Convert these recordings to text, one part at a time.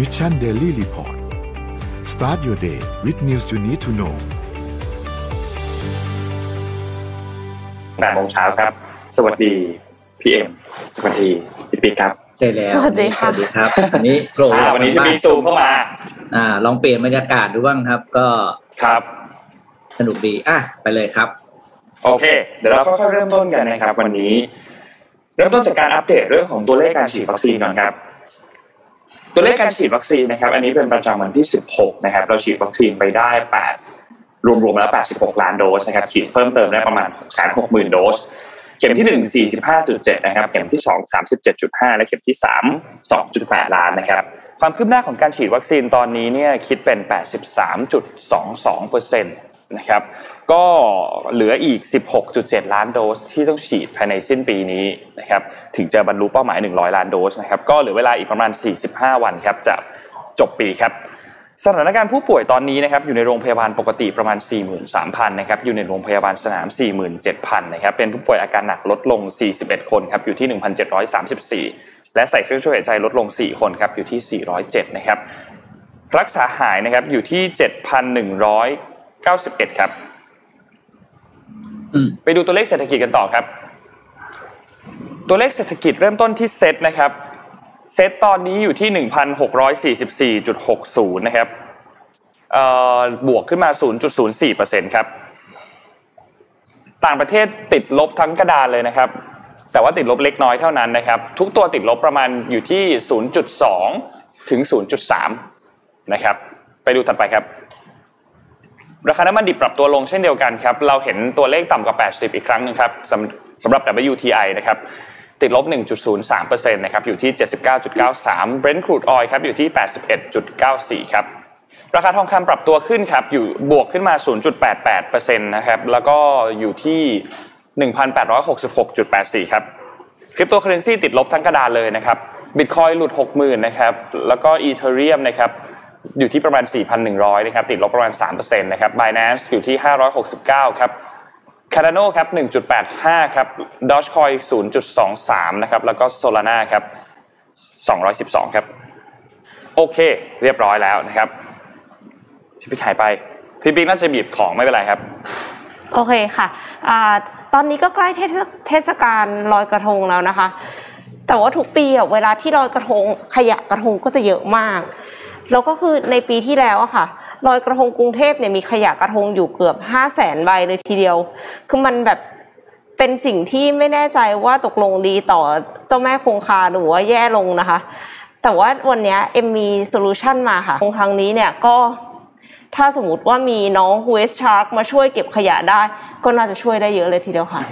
Mission Daily Report start your day with news you need to know แปดโมงเช้าครับ สวัสดีพี่เอ็มสวัสดีพี่ปีครับใช่แล้วสวัสดีค่ะสวัสดีครับวันนี้โผล่อ่าวันนี้พี่บ้าปีซูมเข้ามา อ่า ลองเปลี่ยนบรรยากาศดูบ้างครับ ก็ครับ สนุกดีอะไปเลยครับ โอเค เดี๋ยวเราค่อยๆเริ่มต้นกันนะครับ วันนี้ เริ่มต้นจากการอัปเดตเรื่องของตัวเลขการฉีดวัคซีนก่อนครับ ตัวเลขการฉีดวัคซีนนะครับอันนี้เป็นประจำวันที่ 16 นะครับ เราฉีดวัคซีนไปได้ 8 รวมๆแล้ว 86 ล้านโดสนะครับฉีดเพิ่มเติมได้ประมาณ660,000 โดส เข็มที่ 1 45.7 นะครับ เข็มที่ 2 37.5 และเข็มที่ 3 2.8 ล้านนะครับความคืบหน้าของการฉีดวัคซีนตอนนี้เนี่ยคิดเป็น 83.22%น นะครับก็เหลืออีก 16.7 ล้านโดสที่ต้องฉีดภายในสิ้นปีนี้นะครับถึงจะบรรลุเป้าหมาย 100 ล้านโดสนะครับก็เหลือเวลาอีกประมาณ 45 วันครับจะจบปีครับสถานการณ์ผู้ป่วยตอนนี้นะครับอยู่ในโรงพยาบาลปกติประมาณ 43,000นะครับอยู่ในโรงพยาบาลสนาม 47,000นะครับเป็นผู้ป่วยอาการหนักลดลง 41 คนครับอยู่ที่ 1,734 และใส่เครื่องช่วยหายใจลดลง 4 คนครับอยู่ที่ 407 นะครับรักษาหายนะครับอยู่ที่ 7,100 7,191 ครับอืมไปดูตัวเลขเศรษฐกิจกันต่อครับ ตัวเลขเศรษฐกิจเริ่มต้นที่เซตนะครับเซตตอนนี้อยู่ที่ 1,644.60 นะครับเอ่อบวกขึ้นมา 0.04%ครับ ต่างประเทศติดลบทั้งกระดานเลยนะครับ แต่ว่าติดลบเล็กน้อยเท่านั้นนะครับ ทุกตัวติดลบประมาณอยู่ที่ 0.2 ถึง 0.3 นะครับ ไปดูถัดไปครับ ราคาน้ำมันดิบปรับตัวลงเช่นเดียวกันครับ เราเห็นตัวเลขต่ำกว่า 80 อีกครั้งหนึงครับสำหรับ WTI นะครับติดลบ 1.03%นะครับอยู่ที่ 79.93 Brent crude oil ครับอยู่ที่ 81.94 ครับราคาทองคำปรับตัวขึ้นครับอยู่บวกขึ้นมา 0.88%นะครับแล้วก็อยู่ที่ 1,866.84 ครับคริปโตเคอเรนซีติดลบทั้งกระดานเลยนะครับบิตคอยหลุด 60,000 นะครับแล้วก็อีเทเรียมนะครับ อยู่ที่ประมาณ 4,100 นะครับ ติดลบประมาณ 3%นะครับ Binance อยู่ที่ 569 ครับ Cardano ครับ 1.85 ครับ Dogecoin 0.23 นะครับ แล้วก็ Solana ครับ 212 ครับ โอเค เรียบร้อยแล้วนะครับ พี่ปิ๊กหายไป พี่ปิ๊กน่าจะบีบของไม่เป็นไรครับ โอเคค่ะอ่าตอนนี้ก็ใกล้เทศกาลลอยกระทงแล้วนะคะ แต่ว่าทุกปีเวลาที่ลอยกระทงขยะกระทงก็จะเยอะมาก แล้วก็คือในปีที่แล้วอะค่ะลอยกระทงกรุงเทพเนี่ยมีขยะกระทงอยู่เกือบห้าแสนใบเลยทีเดียว คือมันแบบเป็นสิ่งที่ไม่แน่ใจว่าตกลงดีต่อเจ้าแม่คงคาหรือว่าแย่ลงนะคะ แต่ว่าวันเนี้ยเอ็มมีโซลูชันมาค่ะครั้งนี้เนี่ยก็ถ้าสมมติว่ามีน้องเวสชาร์กมาช่วยเก็บขยะได้ ก็น่าจะช่วยได้เยอะเลยทีเดียวค่ะ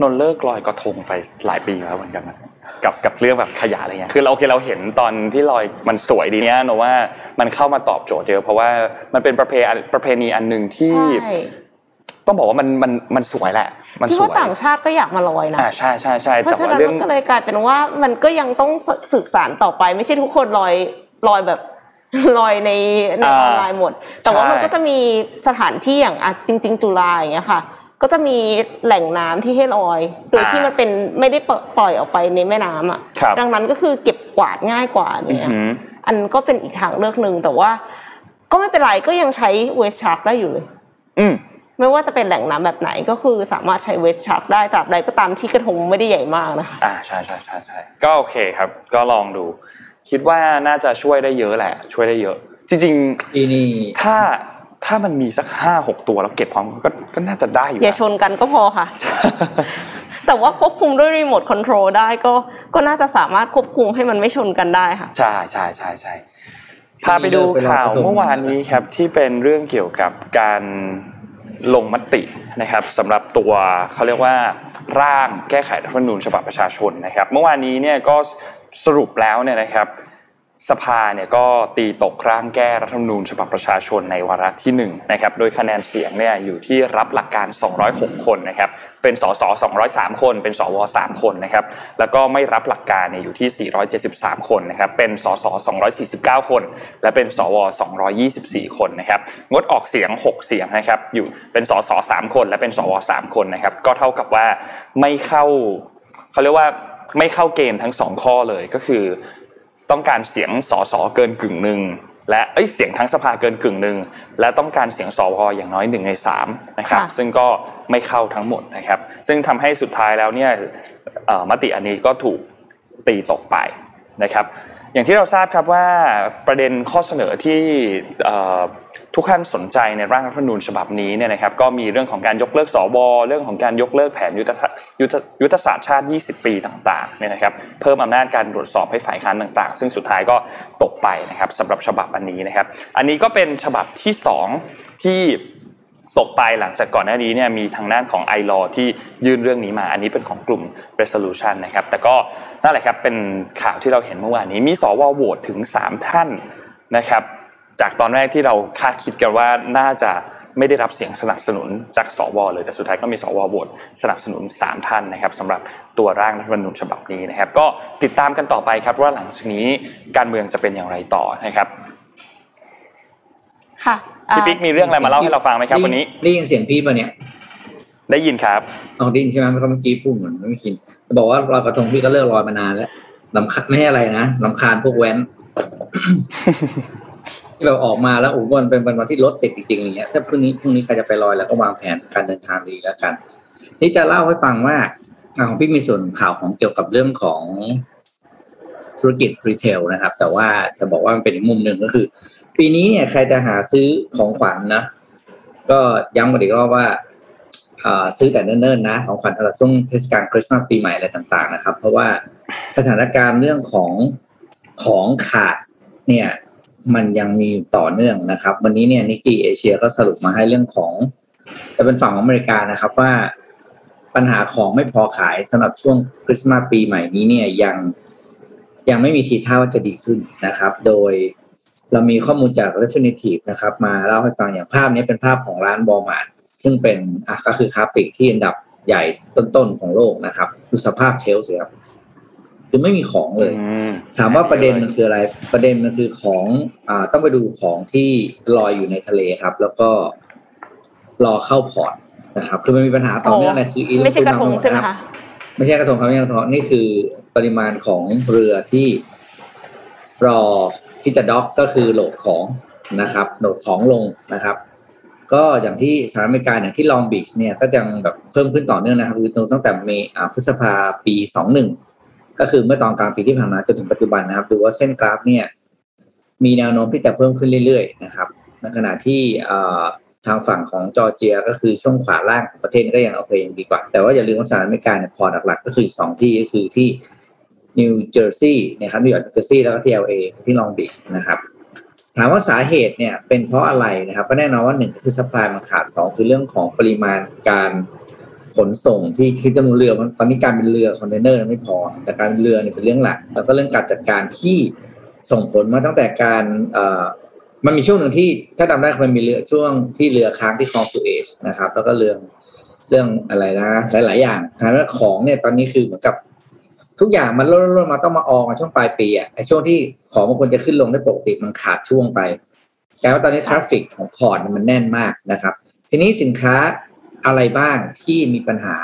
นนเลิกลอยกระทงไปหลายปีแล้วเหมือนกันนะ กับกับเรื่องแบบขยะอะไรเงี้ยคือเราโอเคเราเห็นตอนที่ลอยมันสวยดีเนี้ยนะว่ามันเข้ามาตอบโจทย์เยอะเพราะว่ามันเป็นประเพณีประเพณีอันหนึ่งที่ใช่ต้องบอกว่ามันมันมันสวยแหละ มันพี่สว่าวยต่างชาติก็อยากมาลอยนะอ่าใช่ใช่ใช่เพราะแต่ฉะว่านั้นเรื่องมันก็เลยกลายเป็นว่ามันก็ยังต้องสืบสารต่อไป ไม่ใช่ทุกคนลอยลอยแบบลอยในในออนไลน์หมด แต่ว่ามันก็จะมีสถานที่อย่างอะจริง ๆ จุฬาอย่างเงี้ยค่ะ ก็จะมีแหล่งน้ำที่ให้ลอย โดยที่มันเป็นไม่ได้ปล่อยออกไปในแม่น้ำอะครับดังนั้นก็คือเก็บกวาดง่ายกว่าอือเนี่ยหืออันก็เป็นอีกทางเลือกหนึ่งแต่ว่า ก็ไม่เป็นไรก็ยังใช้เวสชาร์กได้อยู่เลย อืมไม่ว่าจะเป็นแหล่งน้ำแบบไหนก็คือสามารถใช้เวสชาร์กได้ตราบใดก็ตามที่กระทงไม่ได้ใหญ่มากนะคะอ่าใช่ใช่ใช่ใช่ก็โอเคครับ ก็ลองดู คิดว่าน่าจะช่วยได้เยอะแหละ ช่วยได้เยอะ จริงทีนี่ๆถ้า ถ้ามันมีสักห้าหกตัวแล้วเก็บพร้อมกันก็ก็น่าจะได้อยู่อย่านะชนกันก็พอค่ะ แต่ว่าควบคุมด้วยรีโมทคอนโทรลได้ก็ก็น่าจะสามารถควบคุมให้มันไม่ชนกันได้ค่ะ ใช่ใช่ใช่ใช่พาไปดูข่าวเมื่อวานนี้ครับที่เป็นเรื่องเกี่ยวกับการลงมตินะครับสำหรับตัวเขาเรียกว่าร่างแก้ไขรัฐธรรมนูญฉบับประชาชนนะครับ เมื่อวานนี้เนี่ยก็สรุปแล้วเนี่ยนะครับ สภาเนี่ยก็ตีตกร่างแก้รัฐธรรมนูญฉบับประชาชนในวาระที่1นะครับโดยคะแนนเสียงเนี่ยอยู่ที่รับหลักการ 206 คนนะครับเป็นสส203 คน เป็นสว3คนนะครับแล้วก็ไม่รับหลักการเนี่ยอยู่ที่ 473 คนนะครับเป็นสส249 คน และเป็นสว224 คนนะครับงดออกเสียง 6 เสียงนะครับอยู่เป็นสส3คน และเป็นสว3คนนะครับก็เท่ากับว่าไม่เข้าเขาเรียกว่าไม่เข้าเกณฑ์ทั้งสองข้อเลยก็คือ ต้องการเสียงสสเกินกึ่งหนึ่งและเอ้ยเสียงทั้งสภาเกินกึ่งหนึ่งและต้องการเสียงสวอย่างน้อยหนึ่งในสามนะครับค่ะซึ่งก็ไม่เข้าทั้งหมดนะครับ ซึ่งทำให้สุดท้ายแล้วเนี่ยเอ่อมติอันนี้ก็ถูกตีตกไปนะครับ อย่างที่เราทราบครับว่าประเด็นข้อเสนอที่ทุกท่านสนใจในร่างรัฐธรรมนูญฉบับนี้เนี่ยนะครับก็มีเรื่องของการยกเลิกสวเรื่องของการยกเลิกแผนยุทธศาสตร์ยุทธศาสตร์ชาติ 20 ปีต่างๆเนี่ยนะครับเพิ่มอำนาจการตรวจสอบให้ฝ่ายค้านต่าง ๆ ซึ่งสุดท้ายก็ตกไปนะครับสำหรับฉบับอันนี้นะครับ อันนี้ก็เป็นฉบับที่สองที่ตกไปหลังจากก่อนหน้านี้เนี่ยมีทางด้านของไอรอที่ยื่นเรื่องนี้มา อันนี้เป็นของกลุ่ม resolution นะครับแต่ก็ นั่นแหละครับเป็นข่าวที่เราเห็นเมื่อวานนี้มีสวโหวตถึง 3 ท่านนะครับ จากตอนแรกที่เราคาดคิดกันว่าน่าจะไม่ได้รับเสียงสนับสนุนจากสวเลยแต่สุดท้ายก็มีสวโหวตสนับสนุน 3 ท่านนะครับสำหรับตัวร่างรัฐธรรมนูญฉบับนี้นะครับ ก็ติดตามกันต่อไปครับว่าหลังจากนี้การเมืองจะเป็นอย่างไรต่อนะครับค่ะพี่ปิ๊กมีเรื่องอะไรมาเล่าให้เราฟังไหมครับวันนี้ได้ยินเสียงพี่ปะเนี่ยได้ยินครับเอาได้ยินใช่ไหมเมื่อกี้พูดเหมือนไม่คินจะ บอกว่าลอยกระทงพี่ก็เลิกลอยมานานแล้วลำคาไม่ใช่อะไรนะลำคาญพวกแว้น ที่แบบออกมาแล้วโอ้โหมันเป็นวันที่รถติดจริงๆอย่างเงี้ยถ้าพรุ่งนี้พรุ่งนี้ใครจะไปลอยแล้วก็วางแผนการเดินทางดีแล้วกัน นี่จะเล่าให้ฟังว่าของพี่มีส่วนข่าวของเกี่ยวกับเรื่องของธุรกิจรีเทลนะครับ แต่ว่าจะบอกว่ามันเป็นอีกมุมหนึ่งก็คือ ปีนี้เนี่ยใครจะหาซื้อของขวัญนะก็ย้ำกันอีกรอบว่า ซื้อแต่เนิ่นๆนะของขวัญสำหรับช่วงเทศกาลคริสต์มาสปีใหม่อะไรต่างๆนะครับ เพราะว่าสถานการณ์เรื่องของของขาดเนี่ยมันยังมีต่อเนื่องนะครับ วันนี้เนี่ยนิกกี้เอเชียก็สรุปมาให้เรื่องของ จะเป็นฝั่งของอเมริกานะครับว่าปัญหาของไม่พอขายสำหรับช่วงคริสต์มาสปีใหม่นี้เนี่ยยังยังไม่มีทีท่าว่าจะดีขึ้นนะครับ โดยเรามีข้อมูลจาก Refinitiv นะครับ มาเล่าให้ฟังอย่างภาพนี้เป็นภาพของร้านบอมาร์ ซึ่งเป็นอะก็คือค้าปลีกที่อันดับใหญ่ต้นๆของโลกนะครับดูสภาพเชลฟ์สิครับคือไม่มีของเลย ถามว่าประเด็นมันคืออะไร ประเด็นมันคือของอ่าต้องไปดูของที่ลอยอยู่ในทะเลครับ แล้วก็รอเข้าพอร์ตนะครับ คือมันมีปัญหาต่อเนื่องอะไรคืออีไม่ใช่กระทงใช่ไหมคะไม่ใช่กระทงครับไม่ใช่กระทงนี่คือปริมาณของเรือที่รอที่จะด็อกก็คือโหลดของนะครับโหลดของลงนะครับ ก็อย่างที่สหรัฐอเมริกาอย่างที่ลองบีชเนี่ยก็ยังแบบเพิ่มขึ้นต่อเนื่องนะครับคือตั้งแต่เมษพฤษภาปีสองหนึ่งก็คือเมื่อตอนกลางปีที่ผ่านมาจนถึงปัจจุบันนะครับดูว่าเส้นกราฟเนี่ยมีแนวโน้มที่จะเพิ่มขึ้นเรื่อยๆนะครับในขณะที่ทางฝั่งของจอร์เจียก็คือช่วงขวาล่างของประเทศก็ยังโอเคยังดีกว่า แต่ว่าอย่าลืมว่าสหรัฐอเมริกาเนี่ยพอหลักๆก็คือสองที่ก็คือที่นิวเจอร์ซีย์นะครับนิวยอร์กนิวเจอร์ซีย์แล้วก็ที่ LA ที่ลองบีชนะครับ ถามว่าสาเหตุเนี่ยเป็นเพราะอะไรนะครับก็แน่นอนว่าหนึ่งคือ supply มันขาดสองคือเรื่องของปริมาณการขนส่งที่คิดจำนวนเรือมันตอนนี้การเดินเรือคอนเทนเนอร์ไม่พอ แต่การเดินเรือเนี่ยเป็นเรื่องหลัก แล้วก็เรื่องการจัดการที่ส่งผลมาตั้งแต่การเอ่อมันมีช่วงหนึ่งที่ถ้าจำได้มันมีเรือช่วงที่เรือค้างที่คลองสุเอซนะครับ แล้วก็เรื่องเรื่องอะไรนะหลาย ๆ อย่างถามว่าของเนี่ยตอนนี้คือเหมือนกับ ทุกอย่างมันร่นๆมาต้องมาออกมช่วงปลายปีอะไอช่วงที่ของมันควรจะขึ้นลงได้ปกติมันขาดช่วงไปแปลว่าตอนนี้ traffic ของ port มันแน่นมากนะครับ ทีนี้สินค้าอะไรบ้างที่มีปัญหา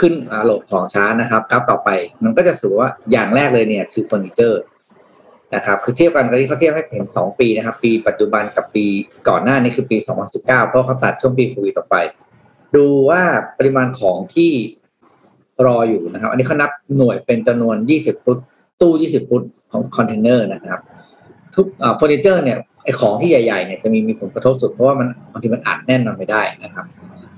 ขึ้นโหลดของช้านะครับกราฟต่อไป มันก็จะสูว่าอย่างแรกเลยเนี่ย คือเฟอร์นิเจอร์นะครับ คือเทียบกันก็ที่เขาเทียบให้เห็นสองปีนะครับ ปีปัจจุบันกับปีก่อนหน้านี้คือปี2019เพราะเขาตัดช่วงปีโควิดออกไป ดูว่าปริมาณของที่ รออยู่นะครับ อันนี้เขานับหน่วยเป็นจำนวน 20 ฟุต ตู้ 20 ฟุตของคอนเทนเนอร์นะครับ ทุกเฟอร์นิเจอร์เนี่ยไอของที่ใหญ่ๆเนี่ยจะมีมีผลกระทบสุดเพราะว่ามันบางทีมันอัดแน่นมันไม่ได้นะครับ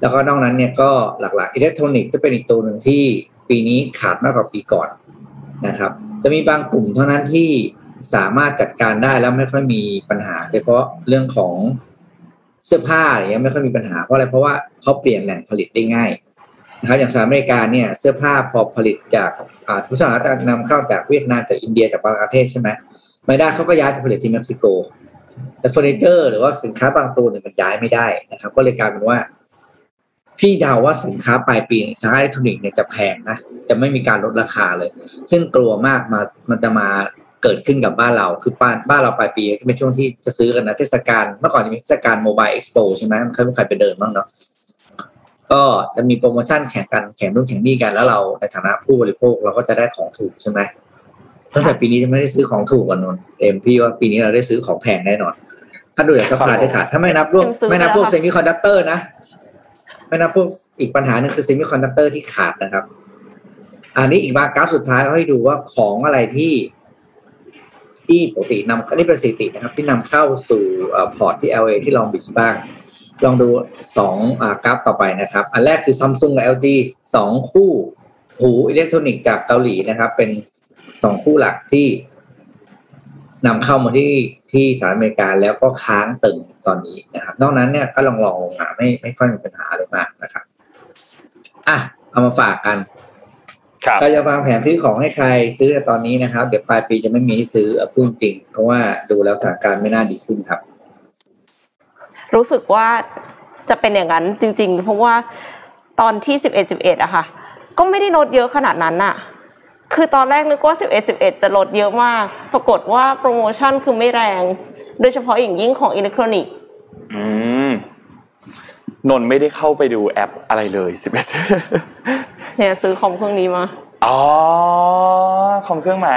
แล้วก็นอกนั้นเนี่ยก็หลักๆอิเล็กทรอนิกส์จะเป็นอีกตัวหนึ่งที่ปีนี้ขาดมากกว่าปีก่อนนะครับ จะมีบางกลุ่มเท่านั้นที่สามารถจัดการได้แล้วไม่ค่อยมีปัญหาโดยเฉพาะเรื่องของเสื้อผ้าอะไรเงี้ยไม่ค่อยมีปัญหาเพราะอะไรเพราะว่าเขาเปลี่ยนแหล่งผลิตได้ง่าย นะครับอย่างสหรัฐอเมริกาเนี่ยเสื้อผ้าพอผลิตจากอ่าทุกสหรัฐนำเข้าจากเวียดนามจากอินเดียจากบางประเทศใช่ไหมไม่ได้เขาก็ย้ายไปผลิตที่เม็กซิโก แต่เฟอร์นิเจอร์หรือว่าสินค้าบางตัวเนี่ยมันย้ายไม่ได้นะครับ ก็เลยกลายเป็นว่า พี่เดาว่าสินค้าปลายปีสินค้าอิเล็กทรอนิกส์เนี่ยจะแพงนะจะไม่มีการลดราคาเลย ซึ่งกลัวมากมามันจะมาเกิดขึ้นกับบ้านเราคือบ้านบ้านเราปลายปีเป็นช่วงที่จะซื้อกันนะเทศกาลเมื่อก่อนจะมีเทศกาล Mobile Expo ใช่ไหมใครใครไปเดินบ้างเนาะ ก็จะมีโปรโมชั่นแข่งกันแข่งนู่นแข่งนี่กันแล้วเราในฐานะผู้บริโภคเราก็จะได้ของถูกใช่ไหมตั้งแต่ปีนี้จะไม่ได้ซื้อของถูกกันนนเอ็มพี่ว่าปีนี้เราได้ซื้อของแพงแน่นอน ถ้าดูจาก supply ขาดถ้าไม่นับพวกไม่นับพวกเซมิคอนดักเตอร์นะไม่นับพวกอีกปัญหาหนึ่งคือเซมิคอนดักเตอร์ที่ขาดนะครับ อันนี้อีกมากราฟสุดท้ายให้ดูว่าของอะไรที่ ที่ปกตินำนี่เป็นสถิตินะครับ ที่นำเข้าสู่พอร์ตที่ LA ที่ลองบิชบ้าง ลองดูสองกราฟต่อไปนะครับ อันแรกคือซัมซุงกับ LG สองคู่หูอิเล็กทรอนิกส์จากเกาหลีนะครับ เป็นสองคู่หลักที่นำเข้ามาที่ที่สหรัฐอเมริกาแล้วก็ค้างตึงตอนนี้นะครับ นอกนั้นเนี่ยก็ลองลองลงมาไม่ไม่ค่อยมีปัญหาอะไรมากนะครับอะเอามาฝากกันใครจะวางแผนซื้อของให้ใครซื้อในตอนนี้นะครับ เดี๋ยวปลายปีจะไม่มีซื้อพูดจริง เพราะว่าดูแล้วสถานการณ์ไม่น่าดีขึ้นครับ รู้สึกว่าจะเป็นอย่างนั้นจริง ๆ เพราะว่าตอนที่สิบเอ็ดสิบเอ็ดอะค่ะ ก็ไม่ได้ลดเยอะขนาดนั้นอะคือตอนแรกนึกว่าสิบเอ็ดสิบเอ็ดจะลดเยอะมาก ปรากฏว่าโปรโมชั่นคือไม่แรง โดยเฉพาะอย่างยิ่งของอิเล็กทรอนิกส์อืมนนไม่ได้เข้าไปดูแอปอะไรเลยสิบเอ็ดเนี่ยซื้อคอมเครื่องนี้มาอ๋อคอมเครื่องใหม่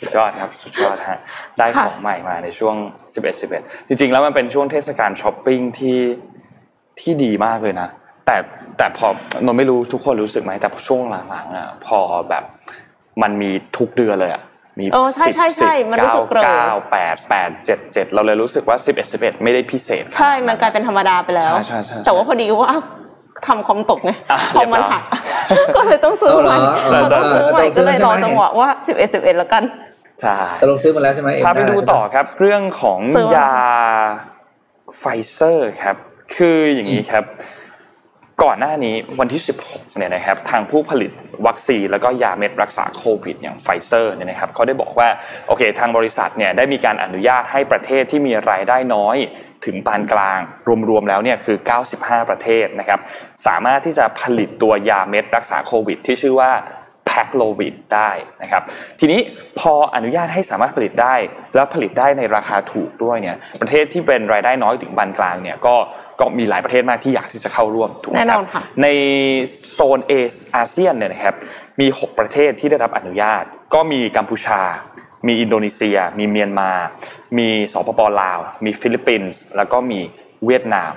สุดยอดครับสุดยอดฮะได้ของใหม่มาในช่วงสิบเอ็ดสิบเอ็ดจริง ๆ แล้วมันเป็นช่วงเทศกาลช้อปปิ้งที่ที่ดีมากเลยนะ แต่แต่พอนนไม่รู้ทุกคนรู้สึกไหมแต่ช่วงหลังๆอะพอแบบมันมีทุกเดือนเลยอะมีสิบสิบเก้าเก้าแปดแปดเจ็ดเจ็ดเราเลยรู้สึกว่าสิบเอ็ดสิบเอ็ดไม่ได้พิเศษ ใช่ มันกลายเป็นธรรมดาไปแล้วใช่ใช่แต่ว่าพอดีว่า ทำคอมตกไงคอมมันหักก็เลยต้องซื้อใหม่ต้องซื้อใหม่ก็เลยรอจังหวะว่าสิบเอ็ดสิบเอ็ดแล้วกันใช่ ตกลงซื้อมาแล้วใช่ไหมพาไปดูต่อครับ เรื่องของยาไฟเซอร์ครับ คืออย่างนี้ครับ ก่อนหน้านี้วันที่ 16 เนี่ยนะครับ ทางผู้ผลิตวัคซีนแล้วก็ยาเม็ดรักษาโควิดอย่างไฟเซอร์เนี่ยนะครับเขาได้บอกว่าโอเค ทางบริษัทเนี่ยได้มีการอนุญาตให้ประเทศที่มีรายได้น้อย ถึงปานกลาง รวมๆแล้วเนี่ยคือ 95 ประเทศนะครับสามารถที่จะผลิตตัวยาเม็ดรักษาโควิด ที่ชื่อว่าแพ็คโลวิดได้นะครับทีนี้พออนุญาตให้สามารถผลิตได้ แล้วผลิตได้ในราคาถูกด้วยเนี่ยประเทศที่เป็นรายได้น้อยถึงปานกลางเนี่ยก็ก็มีหลายประเทศมากที่อยากที่จะเข้าร่วมถูกไหมครับในโซนเออาเซียนเนี่ยนะครับมี 6 ประเทศที่ได้รับอนุญาต ก็มีกัมพูชา มีอินโดนีเซีย มีเมียนมา มีสปปลาว มีฟิลิปปินส์แล้วก็มีเวียดนาม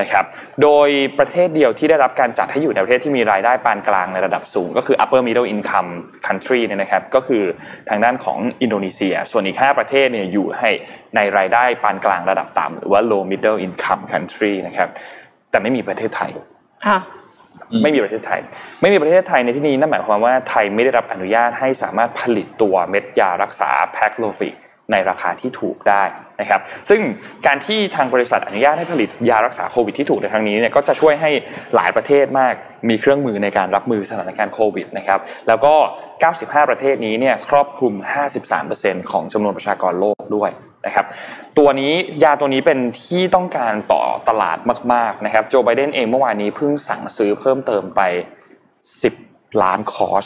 นะครับ โดยประเทศเดียวที่ได้รับการจัดให้อยู่ในประเทศที่มีรายได้ปานกลางในระดับสูง ก็คือ upper middle income country เนี่ยนะครับ ก็คือทางด้านของอินโดนีเซีย ส่วนอีก 5 ประเทศเนี่ยอยู่ให้ในรายได้ปานกลางระดับต่ำหรือว่า low middle income country นะครับ แต่ไม่มีประเทศไทย ไม่มีประเทศไทย ไม่มีประเทศไทยในที่นี้นั่นหมายความว่าไทยไม่ได้รับอนุญาตให้สามารถผลิตตัวเม็ดยารักษา Paxlovidในราคาที่ถูกได้นะครับ ซึ่งการที่ทางบริษัทอนุญาตให้ผลิตยารักษาโควิดที่ถูกในครั้งนี้เนี่ยก็จะช่วยให้หลายประเทศมากมีเครื่องมือในการรับมือสถานการณ์โควิดนะครับ แล้วก็ 95 ประเทศนี้เนี่ยครอบคลุม 53%ของจำนวนประชากรโลกด้วย นะครับตัวนี้ยาตัวนี้เป็นที่ต้องการต่อตลาดมากๆนะครับโจไบเดนเองเมื่อวานนี้เพิ่งสั่งซื้อเพิ่มเติมไป 10 ล้านคอร์ส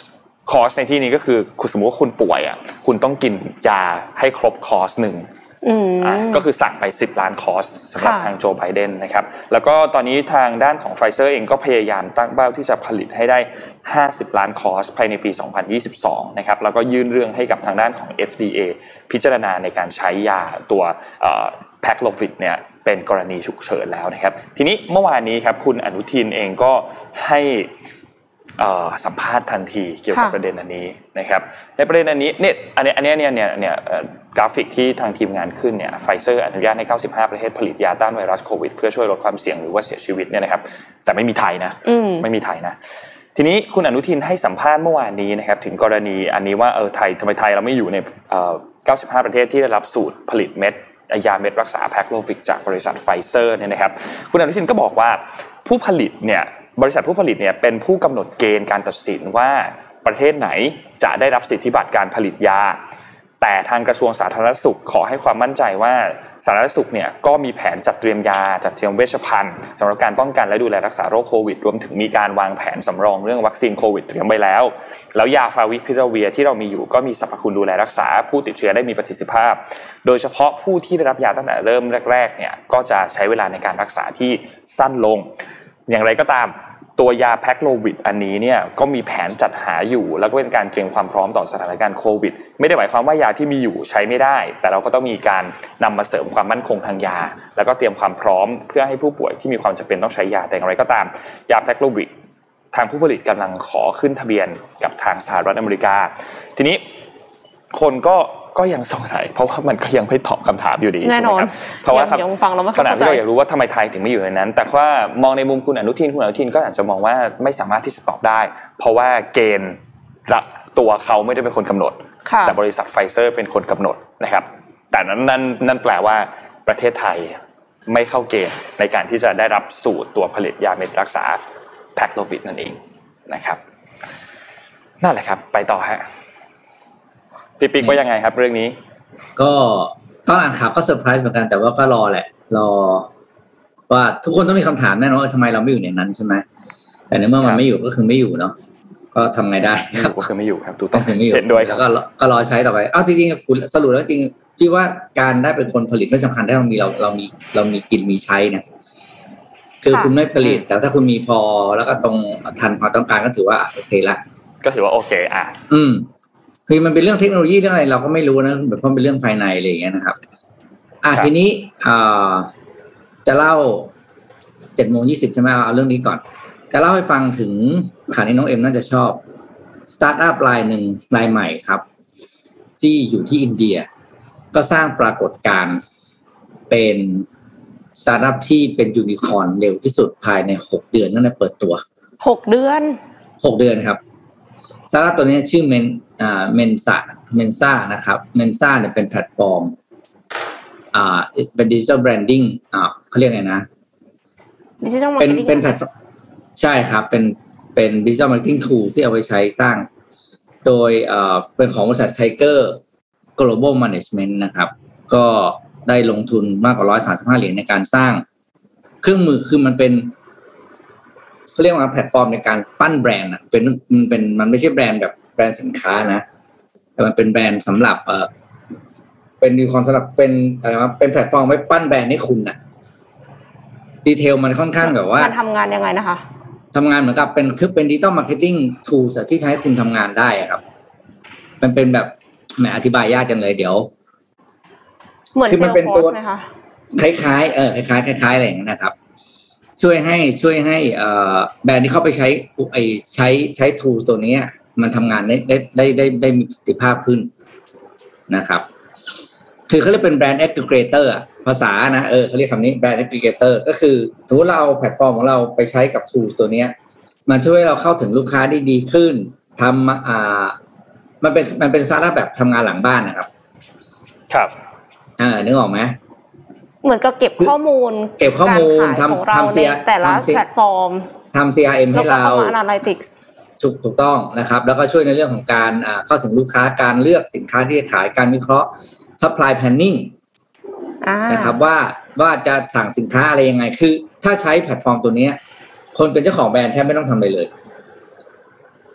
คอร์สในที่นี้ก็คือคุณสมมติว่าคุณป่วยอะคุณต้องกินยาให้ครบคอร์สหนึ่งก็คือสั่งไป 10 ล้านคอร์สสำหรับทางโจไบเดนนะครับแล้วก็ตอนนี้ทางด้านของไฟเซอร์เองก็พยายามตั้งเป้าที่จะผลิตให้ได้ 50 ล้านคอร์สภายในปี 2022 นะครับ แล้วก็ยื่นเรื่องให้กับทางด้านของ FDA พิจารณาในการใช้ยาตัว Paxlovid เนี่ยเป็นกรณีฉุกเฉินแล้วนะครับ ทีนี้เมื่อวานนี้ครับคุณอนุทินเองก็ให้สัมภาษณ์ทันทีเกี่ยวกับประเด็นอันนี้นะครับในประเด็นอันนี้เนี่ยอันนี้อันนี้เนี่ยเนี่ยเนี่ยกราฟิกที่ทางทีมงานขึ้นเนี่ยไฟเซอร์อนุญาตให้ 95 ประเทศผลิตยาต้านไวรัสโควิด เพื่อช่วยลดความเสี่ยงหรือว่าเสียชีวิตเนี่ยนะครับแต่ไม่มีไทยนะไม่มีไทยนะ ทีนี้คุณอนุทินให้สัมภาษณ์เมื่อวานนี้นะครับถึงกรณีอันนี้ว่าเออไทยทำไมไทยเราไม่อยู่ใน 95 ประเทศที่ได้รับสูตรผลิตเม็ดยาเม็ดรักษา Paxlovid จากบริษัทไฟเซอร์เนี่ยนะครับ คุณอนุทินก็บอกว่าผู้ผลิตเนี่ยบริษัทผู้ผลิตเนี่ยเป็นผู้กำหนดเกณฑ์การตัดสินว่าประเทศไหนจะได้รับสิทธิบัตรการผลิตยา แต่ทางกระทรวงสาธารณสุขขอให้ความมั่นใจว่าสาธารณสุขเนี่ยก็มีแผนจัดเตรียมยาจัดเตรียมเวชภัณฑ์สำหรับการป้องกันและดูแลรักษาโรคโควิด รวมถึงมีการวางแผนสำรองเรื่องวัคซีนโควิดเตรียมไว้แล้ว แล้วยาฟาวิพิราเวียที่เรามีอยู่ก็มีสรรพคุณดูแลรักษา ผู้ติดเชื้อได้มีประสิทธิภาพ โดยเฉพาะผู้ที่ได้รับยาตั้งแต่เริ่มแรกๆเนี่ยก็จะใช้เวลาในการรักษาที่สั้นลง อย่างไรก็ตาม ตัวยาแพ็กโลวิดอันนี้เนี่ยก็มีแผนจัดหาอยู่ แล้วก็เป็นการเตรียมความพร้อมต่อสถานการณ์โควิด ไม่ได้หมายความว่ายาที่มีอยู่ใช้ไม่ได้ แต่เราก็ต้องมีการนำมาเสริมความมั่นคงทางยา แล้วก็เตรียมความพร้อมเพื่อให้ผู้ป่วยที่มีความจำเป็นต้องใช้ยาแต่อย่างไรก็ตาม ยาแพ็กโลวิดทางผู้ผลิตกำลังขอขึ้นทะเบียนกับทางสหรัฐอเมริกา ทีนี้คนก็ ก็ยังสงสัย เพราะว่ามันก็ยังไม่ตอบคำถามอยู่ดีแน่นอนถูกไหมครับเพราะว่ายังยังฟังเราไม่ขเข้านาดใจที่เราอยากรู้ว่าทำไมไทยถึงไม่อยู่ในนั้น แต่ว่ามองในมุมคุณอนุทินคุณอนุทินก็อาจจะมองว่าไม่สามารถที่จะตอบได้ เพราะว่าเกณฑ์รักตัวเขาไม่ได้เป็นคนกำหนดค่ะแต่บริษัทไฟเซอร์เป็นคนกำหนดนะครับ แต่นั้นนั่นนั่นแปลว่าประเทศไทยไม่เข้าเกณฑ์ในการที่จะได้รับสูตรตัวผลิตยาเม็ดรักษาPaxlovid นั่นเองนะครับนั่นแหละครับ ไปต่อฮะ พี่ปิ๊กว่ายังไงครับ เรื่องนี้ ก็ตอนอ่านข่าวก็เซอร์ไพรส์เหมือนกันแต่ว่าก็รอแหละ รอ ว่าทุกคนต้องมีคำถามแน่นอนว่าทำไมเราไม่อยู่ในนั้นใช่ไหมแต่ในเมื่อครัมันบไม่อยู่ก็คือไม่อยู่เนาะก็ทำไงได้ไม่คอรับยู่ก็คือไม่อยู่ครับถูกต้ต้อองงคือไม่อยู่เห็นด้วยคแล้วก็รอก็รอใช้ต่อไปอ้าวจริงๆคุณสรุปแล้วจริงพี่ว่าการได้เป็นคนผลิตไม่สำคัญถ้าเรามีเราเรามีเรามีกินมีใช้นะคือค่ะคุณไม่ผลิต แต่ถ้าคุณมีพอแล้วก็ตรงทันความต้องการก็ถือว่าโอเคละก็ถือว่าโอเค อะ อืม คือมันเป็นเรื่องเทคโนโลยีเรื่องอะไรเราก็ไม่รู้นะแบบเพราะมันเป็นเรื่องภายในอะไรอย่างเงี้ยนะครับ อะทีนี้อ่าจะเล่าเจ็ดโมงยี่สิบใช่ไหมเอาเอาเรื่องนี้ก่อน จะเล่าให้ฟังถึงข่าวนี้น้องเอ็มน่าจะชอบสตาร์ทอัพรายหนึ่งรายใหม่ครับ ที่อยู่ที่อินเดีย ก็สร้างปรากฏการณ์เป็นสตาร์ทอัพที่เป็นยูนิคอร์นเร็วที่สุดภายในหกเดือนนั่นแหละเปิดตัวหกเดือนหกเดือนครับ สตาร์ทอัพตัวนี้ชื่อเมนอ่า Mensa Mensa นะครับ Mensa เนี่ยเป็นแพลตฟอร์มอ่าเป็น digital branding อ่าเขาเรียกไงนะ digital marketing เป็นแพลตฟอร์มใช่ครับ เป็นเป็น digital marketing tool ที่เอาไปใช้สร้าง โดยเอ่อเป็นของบริษัทไทเกอร์ global management นะครับ ก็ได้ลงทุนมากกว่า135เหรียญในการสร้าง เครื่องมือคือมันเป็น เขาเรียกว่าแพลตฟอร์มในการปั้นแบรนด์อะเป็นมันเป็นมันไม่ใช่แบรนด์แบบแบรนด์สินค้านะ แต่มันเป็นแบรนด์สำหรับเออเป็นดีคอนสำหรับเป็นอะไรวะเป็นแพลตฟอร์มไว้ปั้นแบรนด์ให้คุณอะ detail มันค่อนข้างแบบว่ามันทำงานยังไงนะคะทำงานเหมือนกับเป็นคือเป็น digital marketing tools ที่ทำให้คุณทำงานได้อะครับ มันเป็นแบบแหมอธิบายยากจังเลยเดี๋ยว เหมือนคือมันเป็นตัว Salesforce ไหมคะคล้ายๆเออคล้ายๆคล้ายๆอะไรอย่างนั้นนะครับ ช่วยให้ช่วยให้เอ่อแบรนด์ที่เข้าไปใช้ไอใช้ใช้ tool ตัวเนี้ยมันทำงานได้ได้ได้ได้ได้มีประสิทธิภาพขึ้นนะครับ คือเขาเรียกเป็นแบรนด์ aggregator อะภาษานะเออเขาเรียกคำนี้ brand aggregator ก็คือสมมติเราเอาแพลตฟอร์มของเราไปใช้กับ tools ตัวเนี้ยมันช่วยให้เราเข้าถึงลูกค้าได้ดีขึ้นทำอ่า มันเป็นมันเป็น SaaS แบบทำงานหลังบ้านนะครับ ครับอ่านึกออกไหม เหมือนกับเก็บข้อมูลเก็บข้อมูลการขายของทำเราทำใน CR แต่ละทำ CR แพลตฟอร์มทำ CRM แล้วให้ก็เราเอามา analytics ถูกถูกต้องนะครับ แล้วก็ช่วยในเรื่องของการอ่าเข้าถึงลูกค้าการเลือกสินค้าที่จะขายการวิเคราะห์ supply planning อ่านะครับว่าว่าจะสั่งสินค้าอะไรยังไง คือ ถ้าใช้แพลตฟอร์มตัวเนี้ยคนเป็นเจ้าของแบรนด์แทบไม่ต้องทำอะไรเลย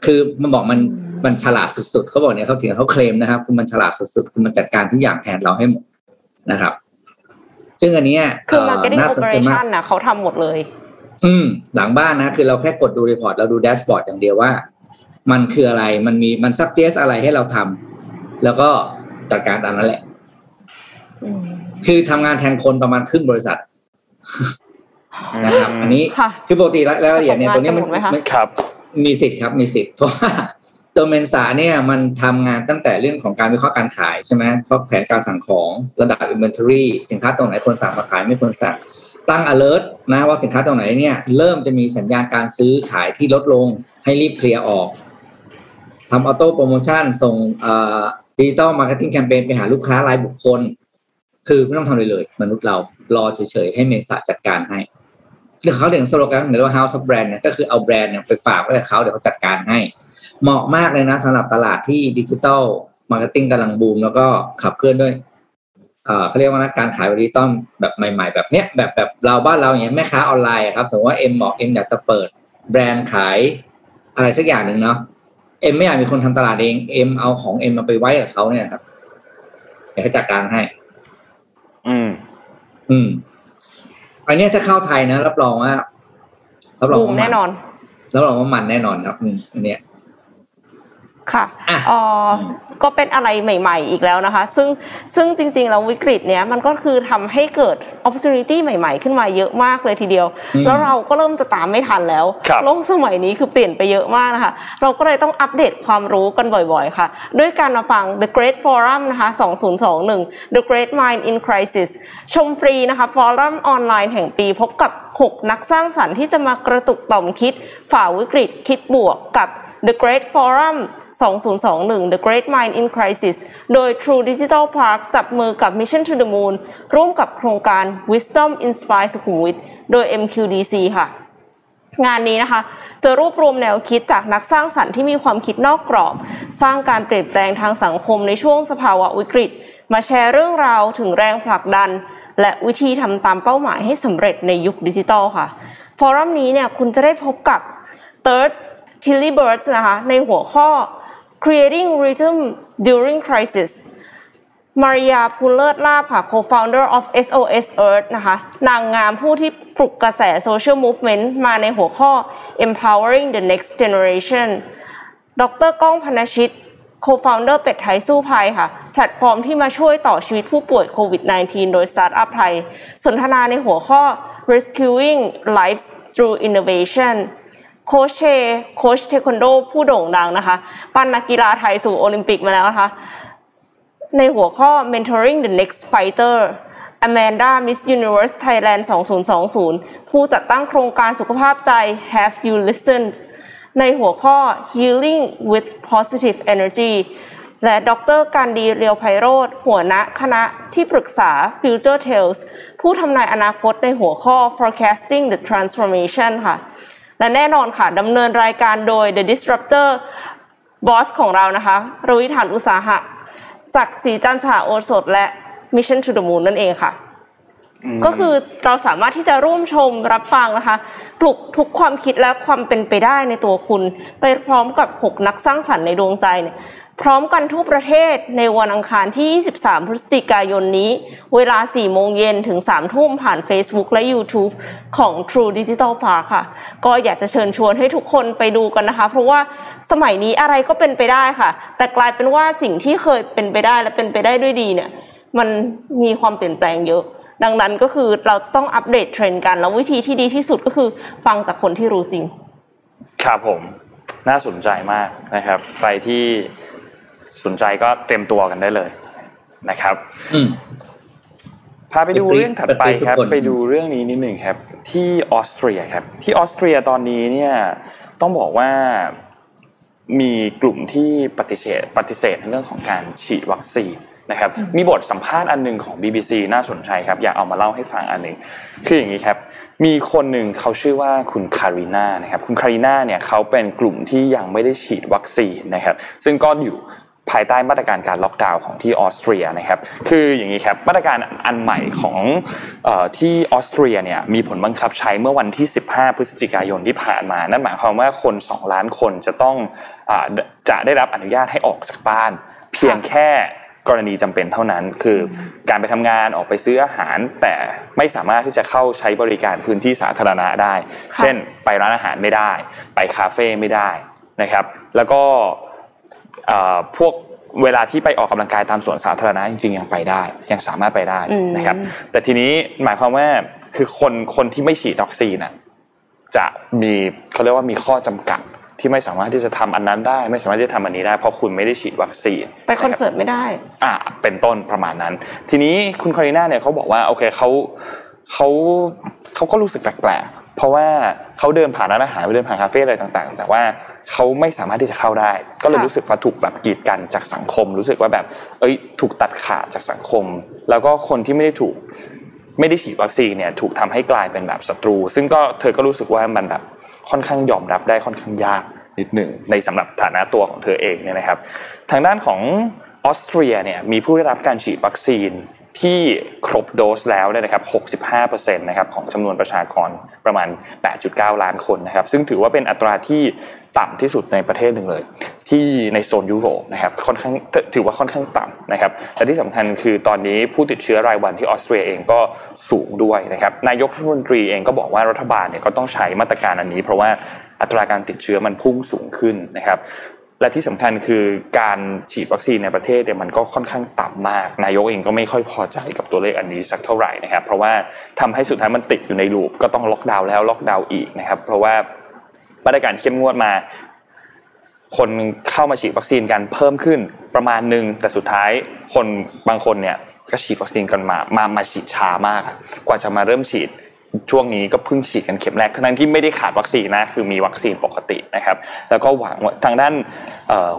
คือมันบอกมันมันฉลาดสุดๆเขาบอกเนี่ยเขาถึงเขาเคลมนะครับคือมันฉลาดสุดๆคือมันจัดการทุกอย่างแทนเราให้หมดนะครับ ซึ่งอันเนี้ยคือเ marketing น่าสนใจมาก operation น่ะเขาทำหมดเลย อืม หลังบ้านนะ คือเราแค่กดดู report เราดู dashboard อย่างเดียวว่า มันคืออะไรมันมีมัน suggest อะไรให้เราทำแล้วก็จัดการตามนั้นแหละอืมคือทำงานแทนคนประมาณครึ่งบริษัทนะครับ อันนี้ค่ะคือปกติรายละเอียดเนี่ยตัวนี้มันทำงานกันหมดไหมคะมันครับมีสิทธิ์ครับมีสิทธิ์เพราะว่า ตัวเมนสาเนี่ยมันทำงานตั้งแต่เรื่องของการวิเคราะห์การขายใช่ไหมเพราะแผนการสั่งของระดับ inventory สินค้าตรงไหนควรสั่งมาขายไม่ควรสั่งตั้ง alert นะว่าสินค้าตรงไหนเนี่ยเริ่มจะมีสัญญาณการซื้อขายที่ลดลงให้รีบเคลียร์ออกทำ auto promotion ส่ง digital marketing campaign ไปหาลูกค้ารายบุคคล คือไม่ต้องทำอะไรเลย มนุษย์เรารอเฉยๆ ให้เมนสาจัดการให้เรื่องเขาเรียกสโลแกนหรือว่า House of Brand เนี่ยก็คือเอาแบรนด์เนี่ยไปฝากไว้กับเขาเดี๋ยวเขาจัดการให้ เหมาะมากเลยนะสำหรับตลาดที่ digital marketing กำลังบูม แล้วก็ขับเคลื่อนด้วยเอ่อเขาเรียกว่านะการขายดิจิตอลแบบใหม่ ๆ แบบเนี้ยแบบแบบเราบ้านเราอย่างเงี้ยแม่ค้าออนไลน์อะครับสมมติว่าเอ็มบอกเอ็มอยากจะเปิด แบรนด์ขายอะไรสักอย่างหนึ่งเนาะเอ็มไม่อยากมีคนทำตลาดเองเอ็มเอาของเอ็มมาไปไว้กับเขาเนี่ยครับเดี๋ยวเขาจัดการให้ อืม อืมอันเนี้ยถ้าเข้าไทยนะรับรองว่ารับรองบูมว่าแน่นอนแล้วเราว่ามันแน่นอนครับอืมอันเนี้ย ค่ะอะเอ่อก็เป็นอะไรใหม่ ๆ อีกแล้วนะคะ ซึ่งซึ่งจริงๆแล้ววิกฤตเนี้ยมันก็คือทำให้เกิด opportunity ใหม่ ๆ ขึ้นมาเยอะมากเลยทีเดียวอืมแล้วเราก็เริ่มจะตามไม่ทันแล้วครับโลกสมัยนี้คือเปลี่ยนไปเยอะมากนะคะ เราก็เลยต้องอัปเดตความรู้กันบ่อยๆ ค่ะ ด้วยการมาฟัง The Great Forum นะคะ 2021 The Great Mind in Crisis ชมฟรีนะคะฟอรัมออนไลน์แห่งปีพบกับ 6 นักสร้างสรรค์ที่จะมากระตุกต่อมคิด ฝ่าวิกฤตคิดบวกกับ The Great Forum 2021 The Great Mind in Crisis โดย True Digital Park จับมือกับ Mission to the Moon ร่วมกับโครงการ Wisdom Inspire สุขุมวิทโดย MQDC ค่ะ งานนี้นะคะ จะรวบรวมแนวคิดจากนักสร้างสรรค์ที่มีความคิดนอกกรอบ สร้างการเปลี่ยนแปลงทางสังคมในช่วงสภาวะวิกฤต มาแชร์เรื่องราวถึงแรงผลักดัน และวิธีทำตามเป้าหมายให้สำเร็จในยุคดิจิทัลค่ะฟอรัมนี้เนี่ยคุณจะได้พบกับ Third Tilly Birds นะคะในหัวข้อ Creating Rhythm During Crisis มารียาพูลเลิศลาภค่ะ co-founder of SOS Earth นะคะ นางงามผู้ที่ปลุกกระแส social movement มาในหัวข้อ empowering the next generation ดรก้องพนชิต co-founder เป็ดไทยสู้ภัยค่ะ แพลตฟอร์มที่มาช่วยต่อชีวิตผู้ป่วยโควิด -19 โดยสตาร์ทอัพไทย สนทนาในหัวข้อ rescuing lives through innovation โค้ชเชโค้ชเทควันโดผู้โด่งดังนะคะ ปั้นนักกีฬาไทยสู่โอลิมปิกมาแล้วนะคะในหัวข้อ mentoring the next fighter Amanda Miss Universe Thailand 2020 ผู้จัดตั้งโครงการสุขภาพใจ Have You Listened ในหัวข้อ Healing with Positive Energy และดรการดีเลียวไพโรจน์หัวหน้าคณะที่ปรึกษา Future Tales ผู้ทำนายอนาคตในหัวข้อ Forecasting the Transformation ค่ะ และแน่นอนค่ะดำเนินรายการโดย The Disruptor บอสของเรานะคะรวิฐานอุตสาหะ จากสีจันทร์สหโอสถและ Mission to the Moon นั่นเองค่ะมก็คือเราสามารถที่จะร่วมชมรับฟังนะคะ ปลุกทุกความคิดและความเป็นไปได้ในตัวคุณ ไปพร้อมกับ 6 นักสร้างสรรค์ในดวงใจเนี่ย พร้อมกันทั่วประเทศในวันอังคารที่ 23 พฤศจิกายนนี้ เวลา 4 โมงเย็นถึง 3 ทุ่มผ่าน Facebook และ YouTube ของ True Digital Park ค่ะ ก็อยากจะเชิญชวนให้ทุกคนไปดูกันนะคะ เพราะว่าสมัยนี้อะไรก็เป็นไปได้ค่ะ แต่กลายเป็นว่าสิ่งที่เคยเป็นไปได้และเป็นไปได้ด้วยดีเนี่ย มันมีความเปลี่ยนแปลงเยอะ ดังนั้นก็คือเราจะต้องอัปเดตเทรนด์กัน แล้ววิธีที่ดีที่สุดก็คือฟังจากคนที่รู้จริง ครับผม น่าสนใจมากนะครับใครที่ สนใจก็เตรียมตัวกันได้เลยนะครับอืมพาไปดูไปฟรีเรื่องถัดไปครับไปฟรีทุกคนไปดูเรื่องนี้นิดหนึ่งครับ ที่ออสเตรียครับ ที่ออสเตรียตอนนี้เนี่ยต้องบอกว่ามีกลุ่มที่ปฏิเสธปฏิเสธในเรื่องของการฉีดวัคซีนนะครับ มีบทสัมภาษณ์อันหนึงของ BBC น่าสนใจครับ อยากเอามาเล่าให้ฟังอันหนึ่งคืออย่างนี้ครับ มีคนหนึ่งเขาชื่อว่าคุณคาริน่านะครับ คุณคาริน่าเนี่ยเขาเป็นกลุ่มที่ยังไม่ได้ฉีดวัคซีนนะครับ ซึ่งก็อยู่ ภายใต้มาตรการการล็อกดาวน์ของที่ออสเตรียนะครับคืออย่างนี้ครับมาตรการอันใหม่ของออที่ออสเตรียเนี่ยมีผลบังคับใช้เมื่อวันที่ 15 พฤศจิกายนที่ผ่านมา นั่นหมายความว่าคน 2 ล้านคนจะต้องอจะได้รับอนุญาตให้ออกจากบ้าน เพียงแค่กรณีจำเป็นเท่านั้นคือการไปทำงานออกไปซื้ออาหาร แต่ไม่สามารถที่จะเข้าใช้บริการพื้นที่สาธารณะได้ เช่น ไปร้านอาหารไม่ได้ ไปคาเฟ่ไม่ได้นะครับ แล้วก็ พวกเวลาที่ไปออกกำลังกายตามสวนสาธารณะจริงๆยังไปได้ ยังสามารถไปได้อืมนะครับ แต่ทีนี้หมายความว่าคือคนคนที่ไม่ฉีดวัคซีนน่ะจะมีเขาเรียกว่ามีข้อจำกัดที่ไม่สามารถที่จะทำอันนั้นได้ ไม่สามารถที่จะทำอันนี้ได้เพราะคุณไม่ได้ฉีดวัคซีนไปคอนเสิร์ตไม่ได้ อ่าเป็นต้นประมาณนั้น ทีนี้คุณคาริน่าเนี่ยเขาบอกว่าโอเคเขาเขาเขาก็รู้สึกแปลกๆเพราะว่าเขาเดินผ่านร้านอาหารไปเดินผ่านคาเฟ่อะไรต่างๆ แต่ว่า เขาไม่สามารถที่จะเข้าได้ ก็เลยค่ะรู้สึกว่าถูกแบบกีดกันจากสังคม รู้สึกว่าแบบ เอ้ย ถูกตัดขาดจากสังคม แล้วก็คนที่ไม่ได้ถูก ไม่ได้ฉีดวัคซีนเนี่ยถูกทำให้กลายเป็นแบบศัตรู ซึ่งก็เธอก็รู้สึกว่ามันแบบค่อนข้างยอมรับได้ค่อนข้างยากนิดหนึ่งในสำหรับฐานะตัวของเธอเองเนี่ยนะครับ ทางด้านของออสเตรียเนี่ยมีผู้ได้รับการฉีดวัคซีน ที่ครบโดสแล้วเนี่ยนะครับ 65%นะครับของจำนวนประชากรประมาณ 8.9 ล้านคนนะครับ ซึ่งถือว่าเป็นอัตราที่ต่ำที่สุดในประเทศหนึ่งเลย ที่ในโซนยุโรปนะครับค่อนข้างถือว่าค่อนข้างต่ำนะครับและที่สำคัญคือตอนนี้ผู้ติดเชื้อรายวันที่ออสเตรียเองก็สูงด้วยนะครับ นายกรัฐมนตรีเองก็บอกว่ารัฐบาลเนี่ยก็ต้องใช้มาตรการอันนี้ เพราะว่าอัตราการติดเชื้อมันพุ่งสูงขึ้นนะครับ และที่สำคัญคือการฉีดวัคซีนในประเทศเนี่ยมันก็ค่อนข้างต่ำมาก นายกเองก็ไม่ค่อยพอใจกับตัวเลขอันนี้สักเท่าไหร่นะครับ เพราะว่าทำให้สุดท้ายมันติดอยู่ในลูปก็ต้องล็อกดาวน์แล้วล็อกดาวน์อีกนะครับ เพราะว่ามาตรการเข้มงวดมา คนเข้ามาฉีดวัคซีนกันเพิ่มขึ้นประมาณหนึ่งแต่สุดท้ายคนบางคนเนี่ยก็ฉีดวัคซีนกันมามามาฉีดช้ามาก กว่าจะมาเริ่มฉีด ช่วงนี้ก็เพิ่งฉีดกันเข็มแรก ทั้งที่ไม่ได้ขาดวัคซีนนะ คือมีวัคซีนปกตินะครับ แล้วก็หวังทางด้าน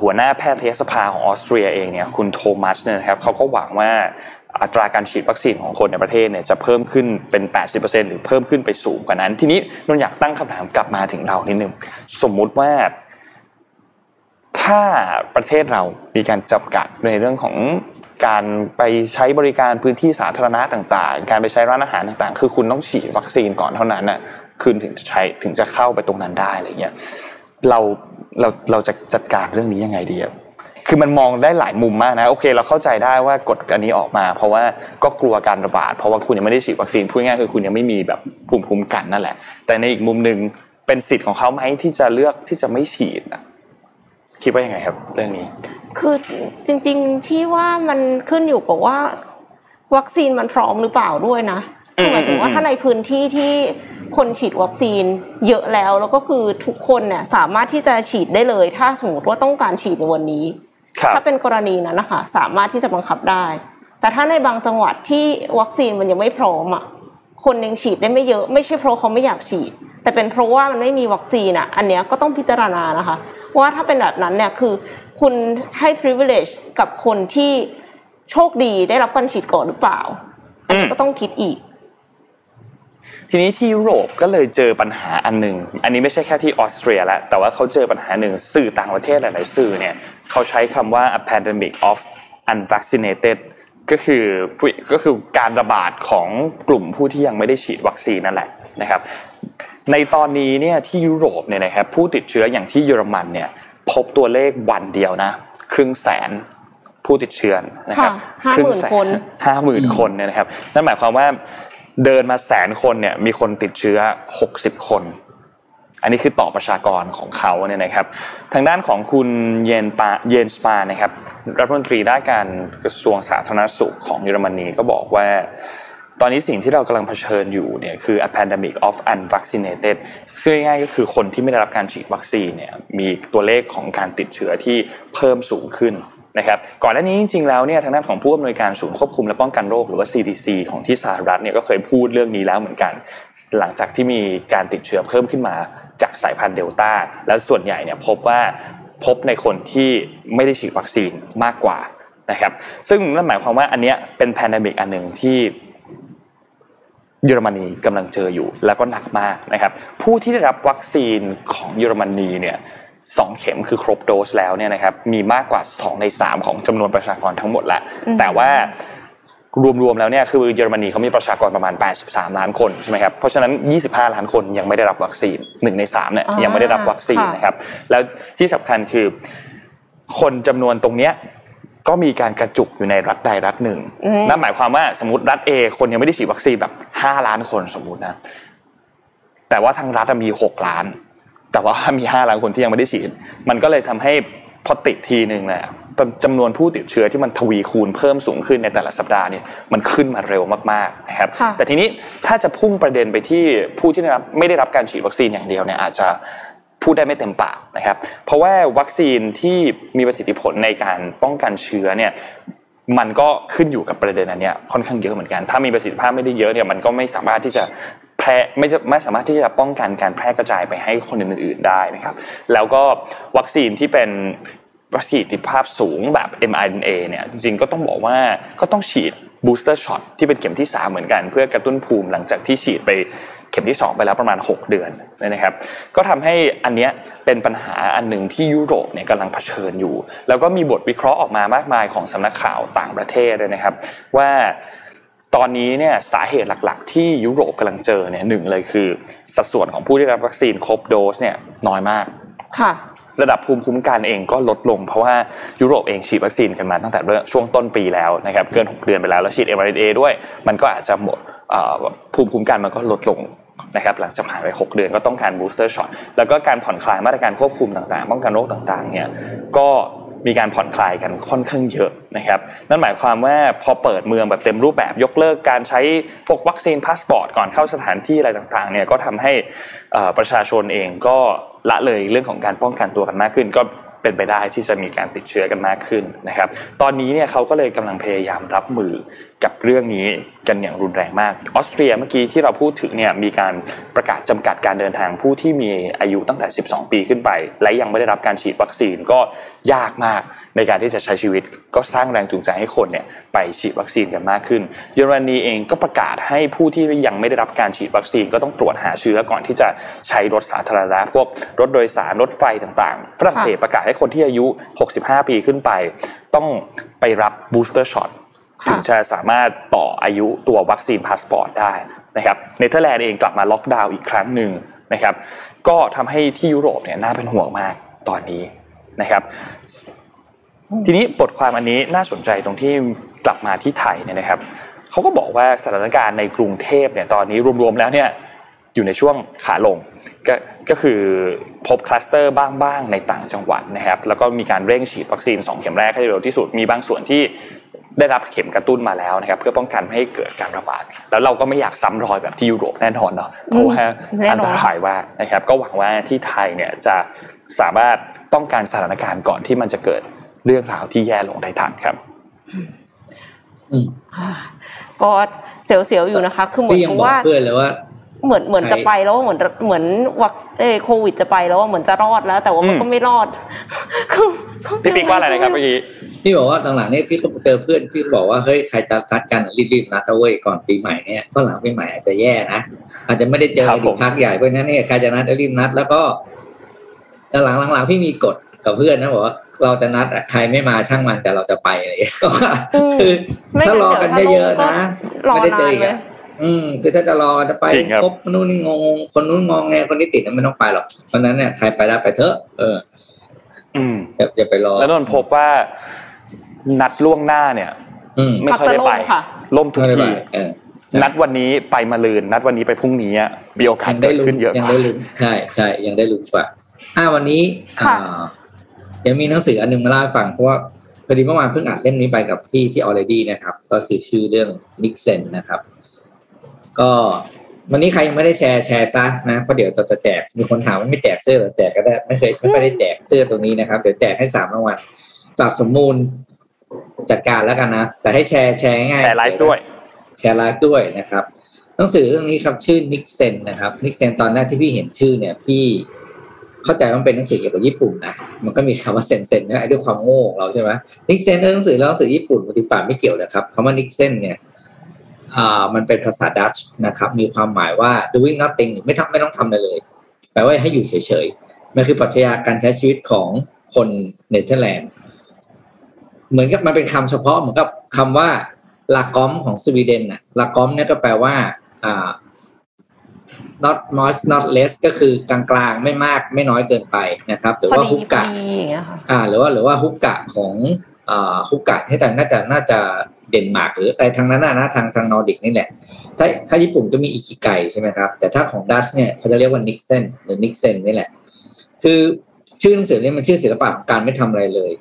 หัวหน้าแพทยสภาของออสเตรียเองเนี่ย คุณโทมัสเนี่ยนะครับเขาก็หวังว่าอัตราการฉีดวัคซีนของคนในประเทศเนี่ยจะเพิ่มขึ้นเป็น 80%หรือเพิ่มขึ้นไปสูงกว่านั้น ทีนี้นนอยากตั้งคำถามกลับมาถึงเรานิดนึง สมมุติว่า ถ้าประเทศเรามีการจำกัดในเรื่องของการไปใช้บริการพื้นที่สาธารณะต่างๆ การไปใช้ร้านอาหารต่างๆ คือคุณต้องฉีดวัคซีนก่อนเท่านั้นน่ะคุณถึงจะใช้ถึงจะเข้าไปตรงนั้นได้อะไรเงี้ยเราเราเราจะจัดการเรื่องนี้ยังไงดีคือมันมองได้หลายมุมมากนะโอเค เราเข้าใจได้ว่ากฎอันนี้ออกมา เพราะว่าก็กลัวการระบาด เพราะว่าคุณยังไม่ได้ฉีดวัคซีนพูดง่ายคือคุณยังไม่มีแบบภูมิคุ้มกันนั่นแหละ แต่ในอีกมุมหนึ่งเป็นสิทธิ์ของเขาไหมที่จะเลือกที่จะไม่ฉีดนะ คิดว่ายังไงครับ เรื่องนี้ คือจริง ๆ พี่ว่ามันขึ้นอยู่กับว่า วัคซีนมันพร้อมหรือเปล่าด้วยนะคือหมายถึงว่าถ้าในพื้นที่ที่คนฉีดวัคซีนเยอะแล้ว แล้วก็คือทุกคนเนี่ยสามารถที่จะฉีดได้เลย ถ้าสมมติว่าต้องการฉีดในวันนี้ ถ้าเป็นกรณีนั้นนะคะสามารถที่จะบังคับได้ แต่ถ้าในบางจังหวัดที่วัคซีนมันยังไม่พร้อมอะคนยังฉีดได้ไม่เยอะไม่ใช่เพราะเขาไม่อยากฉีด แต่เป็นเพราะว่ามันไม่มีวัคซีนอะ อันเนี้ยก็ต้องพิจารณานะคะ ว่าถ้าเป็นแบบนั้นเนี่ยคือคุณให้ privilege กับคนที่โชคดีได้รับการฉีดก่อนหรือเปล่าอันนี้ก็ต้องคิดอีก ทีนี้ที่ยุโรปก็เลยเจอปัญหาอันหนึ่งอันนี้ไม่ใช่แค่ที่ออสเตรียแล้วแต่ว่าเขาเจอปัญหาหนึ่งสื่อต่างประเทศหลาย ๆ สื่อเนี่ยเขาใช้คำว่า a pandemic of unvaccinated ก็คือก็คือการระบาดของกลุ่มผู้ที่ยังไม่ได้ฉีดวัคซีนนั่นแหละนะครับ ในตอนนี้เนี่ยที่ยุโรปเนี่ยนะครับผู้ติดเชื้ออย่างที่เยอรมันเนี่ยพบตัวเลขวันเดียวนะครึ่งแสนผู้ติดเชื้อนะครับครึ่งแสนห้าหมื่นคนเนี่ยนะครับนั่นหมายความว่าเดินมาแสนคนเนี่ยมีคนติดเชื้อหกสิบคน อันนี้คือต่อประชากรของเขาเนี่ยนะครับ ทางด้านของคุณเยนปาเยนสปานะครับรัฐมนตรีด้านการกระทรวงสาธารณสุขของเยอรมนีก็บอกว่า ตอนนี้สิ่งที่เรากำลังเผชิญอยู่เนี่ยคือ a pandemic of unvaccinated ซึ่งง่ายก็คือคนที่ไม่ได้รับการฉีดวัคซีนเนี่ยมีตัวเลขของการติดเชื้อที่เพิ่มสูงขึ้นนะครับก่อนหน้านี้จริงๆแล้วเนี่ยทางด้านของผู้อำนวยการศูนย์ควบคุมและป้องกันโรคหรือว่า CDC ของที่สหรัฐเนี่ยก็เคยพูดเรื่องนี้แล้วเหมือนกัน หลังจากที่มีการติดเชื้อเพิ่มขึ้นมา จากสายพันธุ์เดลต้าและส่วนใหญ่เนี่ยพบว่าพบในคนที่ไม่ได้ฉีดวัคซีนมากกว่านะครับ ซึ่งนั่นหมายความว่าอันนี้เป็น pandemic อันหนึ่งที่เยอรมนีกำลังเจออยู่แล้วก็หนักมากนะครับ ผู้ที่ได้รับวัคซีนของเยอรมนีเนี่ยสองเข็มคือครบโดสแล้วเนี่ยนะครับมีมากกว่า 2 ใน 3 ของจำนวนประชากรทั้งหมดแล้วแต่ว่า รวมๆแล้วเนี่ยคือเยอรมนีเขามีประชากรประมาณ 83 ล้านคนใช่ไหมครับเพราะฉะนั้น 25 ล้านคนยังไม่ได้รับวัคซีน1ใน3เนี่ยยังไม่ได้รับวัคซีนนะครับแล้วที่สำคัญคือ คนจำนวนตรงเนี้ยก็มีการกระจุกอยู่ในรัฐใดรัฐหนึ่งนั่นหมายความว่าสมมติรัฐเอคนยังไม่ได้ฉีดวัคซีนแบบห้าล้านคนสมมุตินะแต่ว่าทางรัฐมีหกล้าน แต่ว่ามีห้าล้านคนที่ยังไม่ได้ฉีด มันก็เลยทำให้ พอติดทีหนึ่งเนี่ยจำนวนผู้ติดเชื้อที่มันทวีคูณเพิ่มสูงขึ้นในแต่ละสัปดาห์เนี่ยมันขึ้นมาเร็วมากๆนะครับ แต่ทีนี้ถ้าจะพุ่งประเด็นไปที่ผู้ที่ไม่ได้รับการฉีดวัคซีนอย่างเดียวเนี่ยอาจจะพูดได้ไม่เต็มปากนะครับ เพราะว่าวัคซีนที่มีประสิทธิผลในการป้องกันเชื้อเนี่ยมันก็ขึ้นอยู่กับประเด็นอันนี้ค่อนข้างเยอะเหมือนกัน ถ้ามีประสิทธิภาพไม่ได้เยอะเนี่ยมันก็ไม่สามารถที่จะ แพร่ไม่ไม่สามารถที่จะป้องกันการแพร่กระจายไปให้คนอื่นๆได้นะครับ แล้วก็วัคซีนที่เป็นประสิทธิภาพสูงแบบ mRNA เนี่ยจริงๆก็ต้องบอกว่าก็ต้องฉีดbooster shot ที่เป็นเข็มที่ 3 เหมือนกัน เพื่อกระตุ้นภูมิหลังจากที่ฉีดไปเข็มที่ 2 ไปแล้วประมาณ 6 เดือนนะครับ ก็ทำให้อันเนี้ยเป็นปัญหาอันหนึ่งที่ยุโรปเนี่ยกำลังเผชิญอยู่ แล้วก็มีบทวิเคราะห์ออกมามากมายของสำนักข่าวต่างประเทศเลยนะครับ ว่า ตอนนี้เนี่ยสาเหตุหลักๆ ที่ยุโรปกำลังเจอเนี่ยหนึ่งเลยคือ สัดส่วนของผู้ที่รับวัคซีนครบโดสเนี่ยน้อยมากค่ะ ระดับภูมิคุ้มกันเองก็ลดลง เพราะว่ายุโรปเองฉีดวัคซีนกันมาตั้งแต่ช่วงต้นปีแล้วนะครับเกิน 6 เดือนไปแล้วแล้วฉีด mRNA ด้วย มันก็อาจจะหมดภูมิคุ้มกันมันก็ลดลงนะครับหลังจากผ่านไป 6 เดือนก็ต้องการ booster shot แล้วก็การผ่อนคลายมาตรการควบคุมต่างๆ ป้องกันโรคต่างๆเนี่ยก็ มีการผ่อนคลายกันค่อนข้างเยอะนะครับนั่นหมายความว่าพอเปิดเมืองแบบเต็มรูปแบบยกเลิกการใช้พวก vaccine passport ก่อนเข้าสถานที่อะไรต่างๆเนี่ยก็ทำให้ประชาชนเองก็ละเลยเรื่องของการป้องกันตัวกันมากขึ้น ก็เป็นไปได้ที่จะมีการติดเชื้อกันมากขึ้นนะครับ ตอนนี้เนี่ยเขาก็เลยกำลังพยายามรับมือ กับเรื่องนี้กันอย่างรุนแรงมาก ออสเตรียเมื่อกี้ที่เราพูดถึงเนี่ยมีการประกาศจำกัดการเดินทางผู้ที่มีอายุตั้งแต่ 12 ปีขึ้นไป และยังไม่ได้รับการฉีดวัคซีนก็ยากมากในการที่จะใช้ชีวิต ก็สร้างแรงจูงใจให้คนเนี่ยไปฉีดวัคซีนกันมากขึ้น เยอรมนีเองก็ประกาศให้ผู้ที่ยังไม่ได้รับการฉีดวัคซีนก็ต้องตรวจหาเชื้อก่อนที่จะใช้รถสาธารณะพวกรถโดยสารรถไฟต่างๆ ฝรั่งเศสประกาศให้คนที่อายุ 65 ปีขึ้นไป ต้องไปรับ booster shot ถึงจะสามารถต่ออายุตัว vaccine passport ได้นะครับเนเธอร์แลนด์เองกลับมาล็อกดาวน์อีกครั้งหนึ่งนะครับก็ทำให้ที่ยุโรปเนี่ยน่าเป็นห่วงมากตอนนี้นะครับ ทีนี้บทความอันนี้น่าสนใจตรงที่กลับมาที่ไทยเนี่ยนะครับเขาก็บอกว่าสถานการณ์ในกรุงเทพเนี่ยตอนนี้รวมๆแล้วเนี่ยอยู่ในช่วงขาลงก็ก็คือพบคลัสเตอร์บ้างๆในต่างจังหวัดนะครับแล้วก็มีการเร่งฉีดวัคซีน 2 เข็มแรกให้เร็วที่สุดมีบางส่วนที่ ได้รับเข็มกระตุ้นมาแล้วนะครับเพื่อป้องกันไม่ให้เกิดการระบาดแล้วเราก็ไม่อยากซ้ำรอยแบบที่ยุโรปแน่นอนเนาะเพราะว่าอันตรายว่านะครับ ก็หวังว่าที่ไทยเนี่ยจะสามารถป้องกันสถานการณ์ก่อนที่มันจะเกิดเรื่องราวที่แย่ลงได้ทันครับก็เสียวๆอยู่นะคะ คือเหมือนว่าเพื่อนเลยว่า เหมือนเหมือนจะไปแล้วเหมือนเหมือนวัคเอโควิดจะไปแล้วเหมือนจะรอดแล้ว แต่ว่ามันก็ไม่รอดพี่ปิ๊กว่าอะไรนะครับเมื่อกี้พี่บอกว่าหลังๆนี่พี่ก็เจอเพื่อนพี่บอกว่าเฮ้ยใครจะนัดกันรีบๆนัดเอาไว้ก่อนปีใหม่เนี่ยเพราะหลังปีใหม่อาจจะแย่นะอาจจะไม่ได้เจอในพักใหญ่เพราะนั้นเนี่ยใครจะนัดรีบนัด แล้วก็หลังหลังๆพี่มีกฎกับเพื่อนนะบอกว่าเราจะนัดใครไม่มาช่างมันแต่เราจะไปอะไรอย่างเงี้ยคือถ้ารอกันเยอะๆนะไม่ได้เจออีก อืมคือถ้าจะรอจะไปครบนู่นงงคนนู้นงงไงคนนี้ติดไม่ต้องไปหรอกเพราะนั้นเนี่ยใครไปได้ไปเถอะ เออ อืมอย่าไปรอ แล้วนนพบว่า นัดล่วงหน้าเนี่ยไม่ค่อยได้ไปล่มทุกทีนัดวันนี้ไปมาลืน นัดวันนี้ไปพรุ่งนี้มีโอกาสเกิดขึ้นเยอะยังได้ลุ้นใช่ใช่ยังได้ลุ้นกว่าอ่าวันนี้อ่ายังมีหนังสืออันนึงมาเล่าให้ฟังเพราะว่าพอดีเมื่อวานเพิ่งอ่านเล่มนี้ไปกับที่ที่ already นะครับ ก็คือชื่อเรื่องนิกเซนนะครับ ก็วันนี้ใครยังไม่ได้แชร์แชร์ซะนะเพราะเดี๋ยวเราจะแจกมีคนถามว่าไม่แจกเสื้อหรือแจกก็ได้ไม่เคยไม่ได้แจกเสื้อตัวนี้นะครับเดี๋ยวแจกให้สามรางวัลฝากสมมูลจัดการแล้วกันนะ แต่ให้แชร์แชร์ง่ายแชร์ไลฟ์ด้วย แชร์ไลฟ์ด้วยนะครับหนังสือเรื่องนี้ครับชื่อนิกเซนนะครับนิกเซนตอนแรกที่พี่เห็นชื่อเนี่ยพี่เข้าใจว่าเป็นหนังสือเกี่ยวกับญี่ปุ่นนะมันก็มีคำว่าเซนเซนนะด้วยความโง่เราใช่ไหมนิกเซนหนังสือแล้วหนังสือญี่ปุ่นปฏิบัติไม่เกี่ยวเลยครับคำว่า niksen เนี่ยอ่า มันเป็นภาษาดัตช์นะครับมีความหมายว่า doing nothing ไม่ทำไม่ต้องทำอะไรเลย แปลว่าให้อยู่เฉยๆมันคือปรัชญาการใช้ชีวิตของคนเนเธอร์แลนด์เหมือนกับมันเป็นคำเฉพาะเหมือนกับคำว่า lagom ของสวีเดนน่ะ lagom เนี่ยก็แปลว่าอ่า not much not less ก็คือกลางๆ ไม่มากไม่น้อยเกินไปนะครับ หรือว่า hygge อ่า หรือว่าหรือว่า hygge ของอ่า hygge ที่แต่น่าจะน่าจะเดนมาร์กหรืออะไรทางนั้นนะทางทางนอร์ดิกนี่แหละ ถ้าถ้าญี่ปุ่นจะมี ikigai ใช่ไหมครับ แต่ถ้าของดัตช์เนี่ยเขาจะเรียกว่า niksen หรือ niksen นี่แหละ คือชื่อหนังสือเนี่มันชื่อศิลปะของการไม่ทำอะไรเลย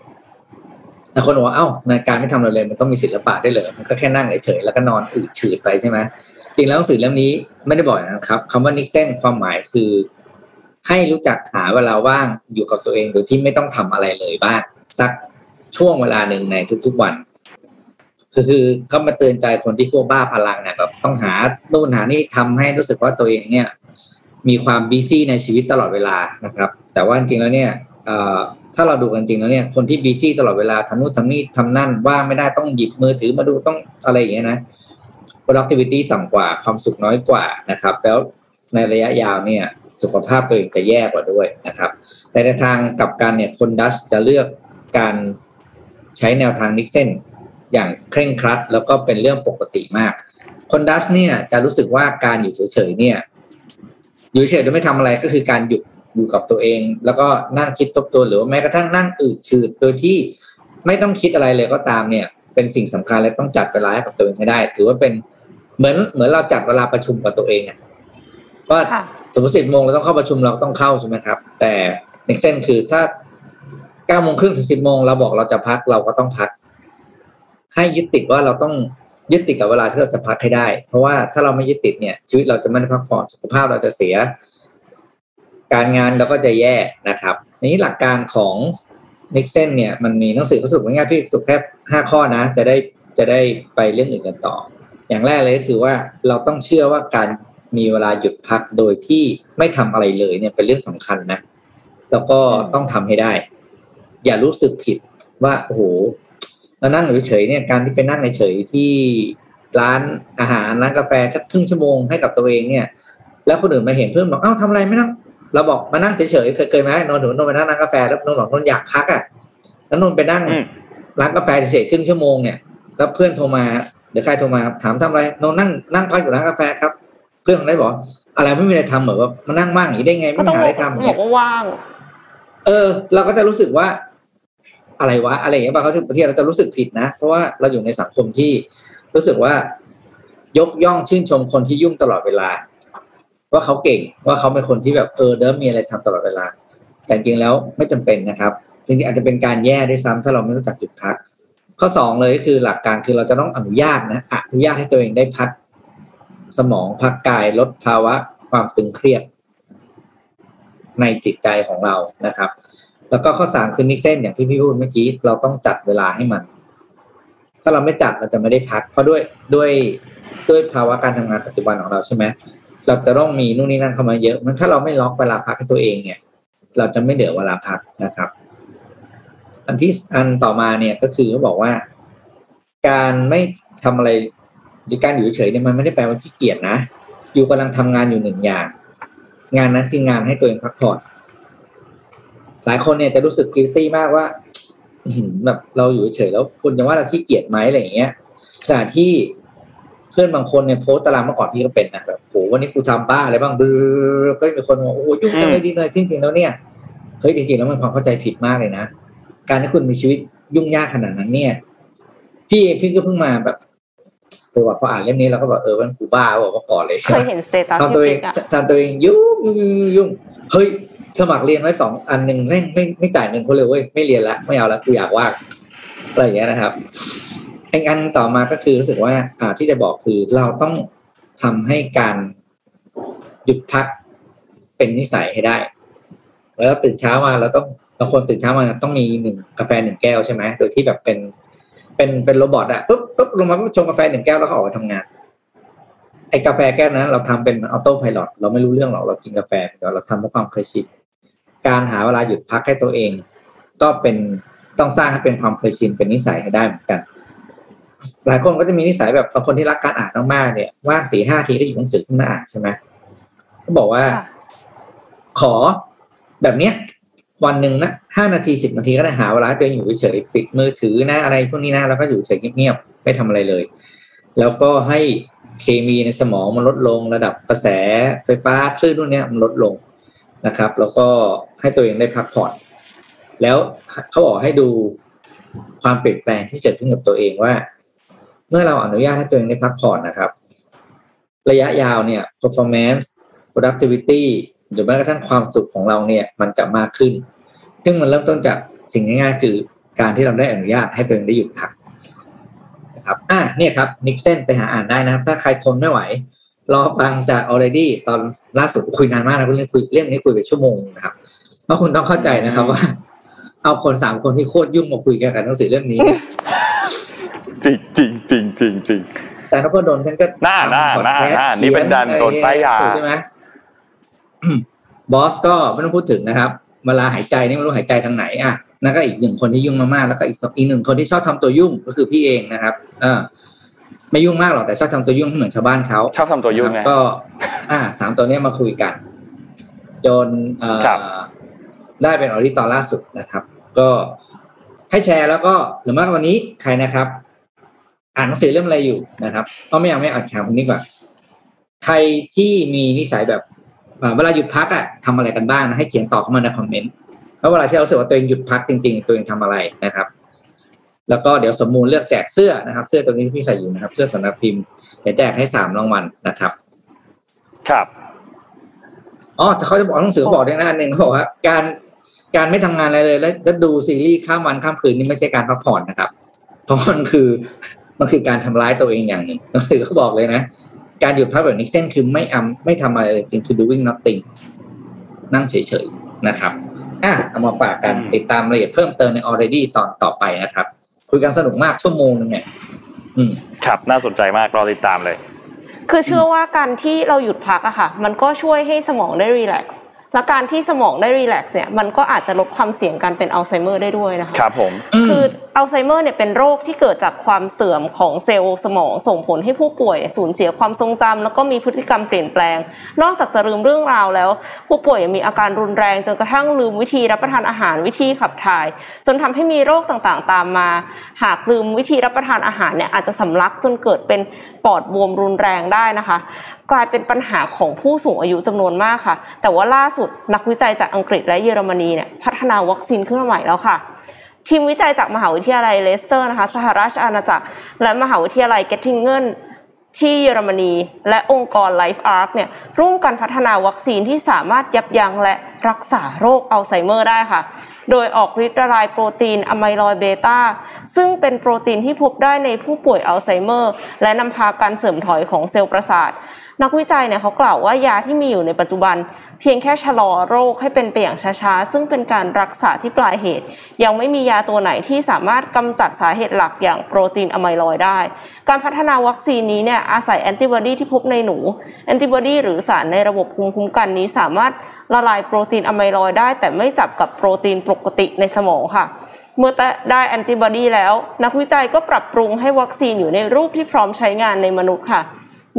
แต่คนบอกว่าเอ้าในการไม่ทำอะไรเลย มันต้องมีศิลปะได้เลย มันก็แค่นั่งเฉยๆแล้วก็นอนอืดฉืดไปใช่ไหมจริงแล้วหนังสือเล่มนี้ไม่ได้บอกนะครับคำว่านิกเซนความหมายคือ ให้รู้จักหาเวลาว่างอยู่กับตัวเองโดยที่ไม่ต้องทำอะไรเลยบ้างสัก ช่วงเวลาหนึ่งในทุกๆวันคือคือเขามาเตือนใจคนที่พวกบ้าพลังเนี่ยแบบต้องหาโน่นหานี่ทำให้รู้สึกว่าตัวเองเนี่ย มีความบีซี่ในชีวิตตลอดเวลานะครับ แต่ว่าจริงแล้วเนี่ยถ้าเราดูกันจริงแล้วเนี่ยคนที่บีซี่ตลอดเวลาทำนู่นทำนี่ทำนั่นว่างไม่ได้ต้องหยิบมือถือมาดูต้องอะไรอย่างเงี้ยนะ productivity ต่ำกว่าความสุขน้อยกว่านะครับ แล้วในระยะยาวเนี่ย สุขภาพตัวเองจะแย่กว่าด้วยนะครับ แต่ในทางกลับกันเนี่ยคนดัชจะเลือกการ ใช้แนวทางนิกเซนอย่างเคร่งครัด แล้วก็เป็นเรื่องปกติมาก คนดัชเนี่ยจะรู้สึกว่าการอยู่เฉยๆเนี่ย อยู่เฉยๆโดยไม่ทำอะไรก็คือการหยุดอยู่กับตัวเอง แล้วก็นั่งคิดทบทวนหรือว่าแม้กระทั่งนั่งอืดชืดโดยที่ไม่ต้องคิดอะไรเลยก็ตามเนี่ย เป็นสิ่งสำคัญและต้องจัดเวลาให้กับตัวเองให้ได้ ถือว่าเป็นเหมือนเหมือนเราจัดเวลาประชุมกับตัวเองว่าสมมติสิบโมงเราต้องเข้าประชุมเราต้องเข้าใช่ไหมครับ แต่ในเส้นคือถ้า เก้าโมงครึ่งถึงสิบโมงเราบอกเราจะพักเราก็ต้องพัก ให้ยึดติดว่าเราต้องยึดติดกับเวลาที่เราจะพักให้ได้ เพราะว่าถ้าเราไม่ยึดติดเนี่ย ชีวิตเราจะไม่ได้พักผ่อนสุขภาพเราจะเสีย การงานเราก็จะแย่นะครับนี้หลักการของนิกเซนเนี่ยมันมีหนังสือสรุปง่ายๆพี่สรุปแค่ห้าข้อนะ จะได้จะได้ไปเรื่องอื่นกันต่อ อย่างแรกเลยก็คือว่าเราต้องเชื่อว่าการมีเวลาหยุดพักโดยที่ไม่ทำอะไรเลยเนี่ยเป็นเรื่องสำคัญนะ แล้วก็ต้องทำให้ได้ อย่ารู้สึกผิดว่าโอ้โหเรานั่งอยู่เฉยเนี่ยการที่ไปนั่งเฉยที่ร้านอาหารร้านกาแฟสักครึ่งชั่วโมงให้กับตัวเองเนี่ย แล้วคนอื่นมาเห็นเพื่อนบอกเอ้าทำอะไรไม่นั่งเราบอกมานั่งเฉยๆเคยเคยไหมนอนถึงนอนไปนั่งร้านกาแฟแล้วนอนบอกนอนอยากพักอะแล้วนอนไปนั่งร้านกาแฟเฉยๆครึ่งชั่วโมงเนี่ยแล้วเพื่อนโทรมาเดี๋ยวใครโทรมาถามทำอะไรนอนนั่งนั่งพักอยู่ร้านกาแฟครับ เพื่อนของได้บอกอะไรไม่มีอะไรทำเหมือนว่ามานั่งว่างอย่างนี้ได้ไงไม่มีอะไรทำบอกว่าว่าง เออ เราก็จะรู้สึกว่า อะไรวะอะไรอย่างเงี้ยบางครั้งประเทศเราจะรู้สึกผิดนะ เพราะว่าเราอยู่ในสังคมที่รู้สึกว่ายกย่องชื่นชมคนที่ยุ่งตลอดเวลา ว่าเขาเก่งว่าเขาเป็นคนที่แบบเออเดิมมีอะไรทำตลอดเวลา แต่จริงแล้วไม่จำเป็นนะครับจริงๆอาจจะเป็นการแย่ด้วยซ้ำถ้าเราไม่รู้จักหยุดพัก ข้อสองเลยก็คือหลักการคือเราจะต้องอนุญาตนะอนุญาตให้ตัวเองได้พัก สมองพักกายลดภาวะความตึงเครียดในจิตใจของเรานะครับ แล้วก็ข้อสามคือนิกเส้นอย่างที่พี่พูดเมื่อกี้เราต้องจัดเวลาให้มัน ถ้าเราไม่จัดเราจะไม่ได้พัก เพราะด้วยด้วยด้วยภาวะการทำงานปัจจุบันของเราใช่ไหมเราจะต้องมีนู่นนี่นั่นเข้ามาเยอะมันถ้าเราไม่ล็อกเวลาพักให้ตัวเองเนี่ย เราจะไม่เหลือเวลาพักนะครับ อันที่อันต่อมาเนี่ยก็คือเขาบอกว่า การไม่ทำอะไรหรือการอยู่เฉยเนี่ยมันไม่ได้แปลว่าขี้เกียจนะอยู่กำลังทำงานอยู่หนึ่งอย่าง งานนั้นคืองานให้ตัวเองพักผ่อน หลายคนเนี่ยจะรู้สึก guilty มากว่าแบบเราอยู่เฉยแล้วคุณจะว่าเราขี้เกียจไหมอะไรอย่างเงี้ยขณะที่เพื่อนบางคนเนี่ยโพสต์ตารางเมื่อก่อนพี่ก็เป็นนะแบบโหวันนี้กูทำบ้าอะไรบ้างบื้อก็มีคนบอกโอ้ยุ่งจังเลยดีเลยจริงๆแล้วเนี่ยเฮ้ยจริงๆแล้วมันความเข้าใจผิดมากเลยนะการที่คุณมีชีวิตยุ่งยากขนาดนั้นเนี่ย พี่พี่ก็เพิ่งมาแบบตัวพออ่านเล่มนี้เราก็บอกเออวันกูบ้าบอกว่าก่อนเลยเคยเห็นสเตตัสทำตัวเองทำตัวเองยุ่งยุ่งเฮ้ย สมัครเรียนไว้สองอันหนึ่งไม่ไม่ไม่จ่ายเงินเขาเลยเว้ยไม่เรียนละไม่เอาละกูอยากว่าอะไรอย่างเงี้ยนะครับอีกอันต่อมาก็คือรู้สึกว่าอ่าที่จะบอกคือเราต้องทำให้การหยุดพักเป็นนิสัยให้ได้แล้วตื่นเช้ามาเราต้องบางคนตื่นเช้ามาต้องมีหนึ่งกาแฟหนึ่งแก้วใช่ไหมโดยที่แบบเป็นเป็นเป็นโรบอทอะปุ๊บปุ๊บลงมาปุ๊บชงกาแฟหนึ่งแก้วแล้วก็ออกมาทำงานไอ้กาแฟแก้วนั้นเราทำเป็นออโต้พายロเราไม่รู้เรื่องหรอกเรากินกาแฟเดี๋ยวเราทำเพราะความเคยชิน การหาเวลาหยุดพักให้ตัวเอง ก็เป็นต้องสร้างให้เป็นความเคยชินเป็นนิสัยให้ได้เหมือนกัน หลายคนก็จะมีนิสัยแบบบางคนที่รักการอ่านมากๆเนี่ยว่างสี่ห้าทีก็หยิบหนังสือขึ้นมาอ่านใช่ไหมก็บอกว่า ขอแบบเนี้ยวันหนึ่งนะห้านาทีสิบนาทีก็ได้หาเวลาตัวเองอยู่เฉยปิดมือถือนะอะไรพวกนี้นะแล้วก็อยู่เฉยเงียบๆไม่ทำอะไรเลย แล้วก็ให้เคมีในสมองมันลดลงระดับกระแสไฟฟ้าคลื่นนู่นเนี้ยมันลดลง นะครับ แล้วก็ให้ตัวเองได้พักผ่อน แล้วเขาบอกให้ดูความเปลี่ยนแปลงที่เกิดขึ้นกับตัวเองว่า เมื่อเราอนุญาตให้ตัวเองได้พักผ่อนนะครับ ระยะยาวเนี่ย performance productivity หรือแม้กระทั่งความสุขของเราเนี่ย มันจะมากขึ้น ซึ่งมันเริ่มต้นจากสิ่งง่ายๆ คือการที่เราได้อนุญาตให้ตัวเองได้หยุดพักนะครับ อะเนี่ยครับนิกเซนไปหาอ่านได้นะครับ ถ้าใครทนไม่ไหว รอฟังจาก already ตอนล่าสุดคุยนานมากนะคุณเรื่องคุยเรื่องนี้คุยไปชั่วโมงนะครับเพราะคุณต้องเข้าใจนะครับว่า เอาคนสามคนที่โคตรยุ่งมาคุยกันกับหนังสือเรื่องนี้ จริงจริงจริงจริงจริงแต่ถ้าเพื่อโดนฉันก็หน้าหน้าหน้าหน้านี่เป็นดันโดนป้ายยาใช่ไหมบอสก็ไม่ต้องพูดถึงนะครับ เวลาหายใจนี่ไม่รู้หายใจทางไหนอะนั่นก็อีกหนึ่งคนที่ยุ่งมากๆแล้วก็อีกอีกหนึ่งคนที่ชอบทำตัวยุ่งก็คือพี่เองนะครับ เออ ไม่ยุ่งมากหรอกแต่ชอบทำตัวยุ่งเหมือนชาวบ้านเขาชอบทำตัวยุ่งไงก็ อ่าสามตัวนี้มาคุยกัน จนเอ่อได้เป็นออริตอนล่าสุดนะครับ ก็ให้แชร์แล้วก็หรือมากกว่านี้ใครนะครับ อ่านหนังสือเล่มอะไรอยู่นะครับก็ไม่เอาไม่อ่านข่าวคนนี้ก่อนใครที่มีนิสัยแบบเวลาหยุดพักอะทำอะไรกันบ้างให้เขียนตอบเข้ามาในคอมเมนต์แล้วเวลาที่เราสึกว่าตัวเองหยุดพักจริง ๆ ตัวเองทำอะไรนะครับ แล้วก็เดี๋ยวสมมูลเลือกแจกเสื้อนะครับ เสื้อตัวนี้ที่พี่ใส่อยู่นะครับ เสื้อสำนักพิมพ์เดี๋ยวแจกให้สามรางวัลนะครับ ครับอ๋อเขาจะบอกหนังสือบอกในหน้าหนึ่งเขาบอกว่าการการไม่ทำงานอะไรเลยแล้วดูซีรีส์ข้ามวันข้ามคืนนี่ไม่ใช่การพักผ่อนนะครับ เพราะมันคือมันคือการทำร้ายตัวเองอย่างหนึ่งหนังสือเขาบอกเลยนะการหยุดพักแบบนิกเส้นคือไม่อำไม่ทำอะไรเลยจริงคือ doing nothing นั่งเฉยๆนะครับอะเอามาฝากกันติดตามรายละเอียดเพิ่มเติมใน already ตอนต่อไปนะครับ คุยกันสนุกมากชั่วโมงนึงเนี่ยอืมครับน่าสนใจมากรอติดตามเลย คือเชื่อว่าการที่เราหยุดพักอะค่ะ มันก็ช่วยให้สมองได้รีแลกซ์ และการที่สมองได้รีแลกซ์เนี่ยมันก็อาจจะลดความเสี่ยงการเป็นอัลไซเมอร์ได้ด้วยนะคะครับผมคืออัลไซเมอร์เนี่ยเป็นโรคที่เกิดจากความเสื่อมของเซลล์สมองส่งผลให้ผู้ป่วยเนี่ยสูญเสียความทรงจำแล้วก็มีพฤติกรรมเปลี่ยนแปลง นอกจากจะลืมเรื่องราวแล้ว ผู้ป่วยยังมีอาการรุนแรงจนกระทั่งลืมวิธีรับประทานอาหารวิธีขับถ่าย จนทำให้มีโรคต่างๆ ตามมา หากลืมวิธีรับประทานอาหารเนี่ยอาจจะสำลักจนเกิดเป็นปอดบวมรุนแรงได้นะคะ กลายเป็นปัญหาของผู้สูงอายุจำนวนมากค่ะ แต่ว่าล่าสุดนักวิจัยจากอังกฤษและเยอรมนีเนี่ยพัฒนาวัคซีนขึ้นมาใหม่แล้วค่ะ ทีมวิจัยจากมหาวิทยาลัยเลสเตอร์นะคะสหราชอาณาจักร และมหาวิทยาลัยเกิททิงเงนที่เยอรมนี และองค์กร Life Arc เนี่ยร่วมกันพัฒนาวัคซีนที่สามารถยับยั้งและรักษาโรคอัลไซเมอร์ได้ค่ะ โดยออกฤทธิ์ละลายโปรตีนอะไมลอยเบต้า ซึ่งเป็นโปรตีนที่พบได้ในผู้ป่วยอัลไซเมอร์ และนำพาการเสื่อมถอยของเซลล์ประสาท นักวิจัยเนี่ยเขากล่าวว่ายาที่มีอยู่ในปัจจุบัน เพียงแค่ชะลอโรคให้เป็นไปอย่างช้าๆ ซึ่งเป็นการรักษาที่ปลายเหตุ ยังไม่มียาตัวไหนที่สามารถกำจัดสาเหตุหลักอย่างโปรตีนอะไมลอยได้ การพัฒนาวัคซีนนี้เนี่ยอาศัยแอนติบอดีที่พบในหนูแอนติบอดีหรือสารในระบบภูมิคุ้มกันนี้สามารถละลายโปรตีนอะไมลอยได้ แต่ไม่จับกับโปรตีนปกติในสมองค่ะเมื่อได้แอนติบอดีแล้ว นักวิจัยก็ปรับปรุงให้วัคซีนอยู่ในรูปที่พร้อมใช้งานในมนุษย์ค่ะ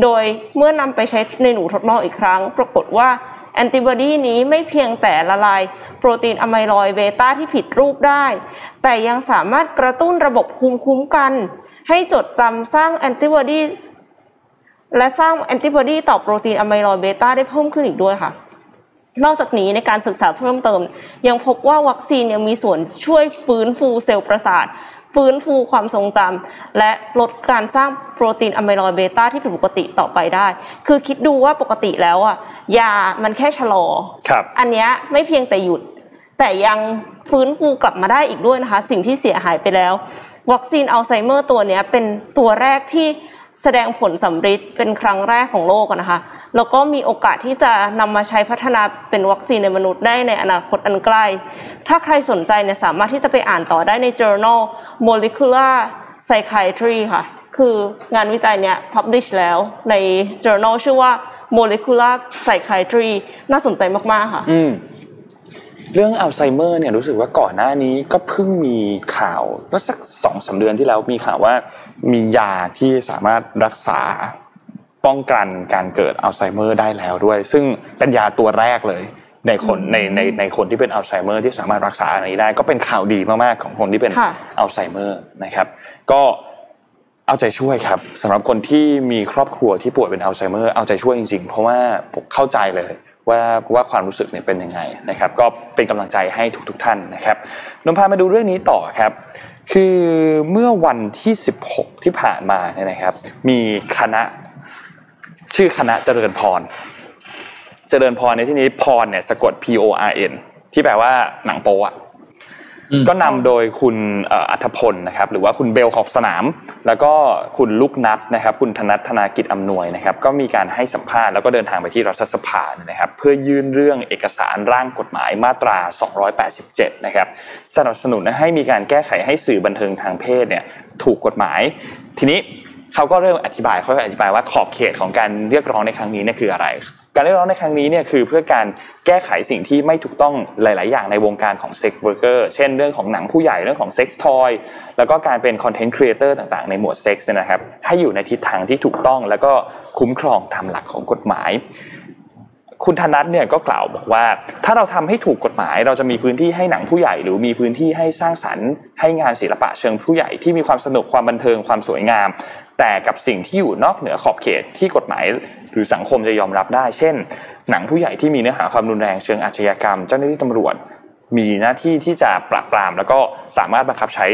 โดยเมื่อนำไปใช้ในหนูทดลองอีกครั้ง ปรากฏว่าแอนติบอดีนี้ไม่เพียงแต่ละลายโปรตีนอะไมลอยเบต้าที่ผิดรูปได้ แต่ยังสามารถกระตุ้นระบบภูมิคุ้มกัน ให้จดจำสร้างแอนติบอดีและสร้างแอนติบอดีต่อโปรตีนอะไมลอยเบต้าได้เพิ่มขึ้นอีกด้วยค่ะ นอกจากนี้ในการศึกษาเพิ่มเติม ยังพบว่าวัคซีนยังมีส่วนช่วยฟื้นฟูเซลล์ประสาท ฟื้นฟูความทรงจำและลดการสร้างโปรตีนอะไมลอยเบต้าที่ผิดปกติต่อไปได้ คือคิดดูว่าปกติแล้วอะยามันแค่ชะลอครับอันเนี้ยไม่เพียงแต่หยุด แต่ยังฟื้นฟูกลับมาได้อีกด้วยนะคะ สิ่งที่เสียหายไปแล้ว วัคซีนอัลไซเมอร์ตัวเนี้ยเป็นตัวแรกที่แสดงผลสำฤทธิ์เป็นครั้งแรกของโลกอะนะคะแล้วก็มีโอกาสที่จะนำมาใช้พัฒนาเป็นวัคซีนในมนุษย์ได้ในอนาคตอันใกล้ ถ้าใครสนใจเนี่ยสามารถที่จะไปอ่านต่อได้ใน journal molecular psychiatry ค่ะ คืองานวิจัยเนี่ย publish แล้วใน journal ชื่อว่า molecular psychiatry น่าสนใจมาก ๆ ค่ะอืมเรื่องอัลไซเมอร์เนี่ยรู้สึกว่าก่อนหน้านี้ก็เพิ่งมีข่าวเมื่อสักสองสาเดือนที่แล้วมีข่าวว่ามียาที่สามารถรักษาป้องกันการเกิดอัลไซเมอร์ได้แล้วด้วย ซึ่งเป็นยาตัวแรกเลย ในคนในในในคนที่เป็นอัลไซเมอร์ที่สามารถรักษาอันนี้ได้ก็เป็นข่าวดีมากๆของคนที่เป็นค่ะอัลไซเมอร์นะครับ ก็เอาใจช่วยครับสำหรับคนที่มีครอบครัวที่ป่วยเป็นอัลไซเมอร์เอาใจช่วยจริงๆ เพราะว่าผมเข้าใจเลยว่าว่าความรู้สึกเนี่ยเป็นยังไงนะครับ ก็เป็นกำลังใจให้ทุกๆท่านนะครับนมพามาดูเรื่องนี้ต่อครับ คือเมื่อวันที่ 16 ที่ผ่านมาเนี่ยนะครับ มีคณะชื่อคณะเจริญพร เจริญพรในที่นี้พรเนี่ยสะกด P O R N ที่แปลว่าหนังโป๊อะอืมก็นำโดยคุณเอ่ออัธพลนะครับหรือว่าคุณเบลขอบสนาม แล้วก็คุณลูกนัดนะครับ คุณธนัทธนากิจอำนวยนะครับ ก็มีการให้สัมภาษณ์แล้วก็เดินทางไปที่รัฐสภานะครับ เพื่อยื่นเรื่องเอกสารร่างกฎหมายมาตรา 287 นะครับสนับสนุนให้มีการแก้ไขให้สื่อบันเทิงทางเพศเนี่ยถูกกฎหมาย ทีนี้เขาก็เริ่มอธิบายเขาก็อธิบายว่าขอบเขตของการเรียกร้องในครั้งนี้เนี่ยคืออะไร การเรียกร้องในครั้งนี้เนี่ยคือเพื่อการแก้ไขสิ่งที่ไม่ถูกต้องหลาย ๆ อย่างในวงการของ sex worker เช่นเรื่องของหนังผู้ใหญ่เรื่องของ sex toy แล้วก็การเป็น content creator ต่าง ๆ ในหมวดเซ็กซ์นะครับให้อยู่ในทิศทางที่ถูกต้อง แล้วก็คุ้มครองตามหลักของกฎหมาย คุณธนัทเนี่ยก็กล่าวบอกว่า ถ้าเราทำให้ถูกกฎหมาย เราจะมีพื้นที่ให้หนังผู้ใหญ่ หรือมีพื้นที่ให้สร้างสรรค์ ให้งานศิลปะเชิงผู้ใหญ่ที่มีความสนุกความบันเทิงความสวยงาม แต่กับสิ่งที่อยู่นอกเหนือขอบเขตที่กฎหมาย หรือสังคมจะยอมรับได้ เช่น หนังผู้ใหญ่ที่มีเนื้อหาความรุนแรงเชิงอาชญากรรม เจ้าหน้าที่ตำรวจ มีหน้าที่ที่จะปราบปราม แล้วก็สามารถบังคับใช้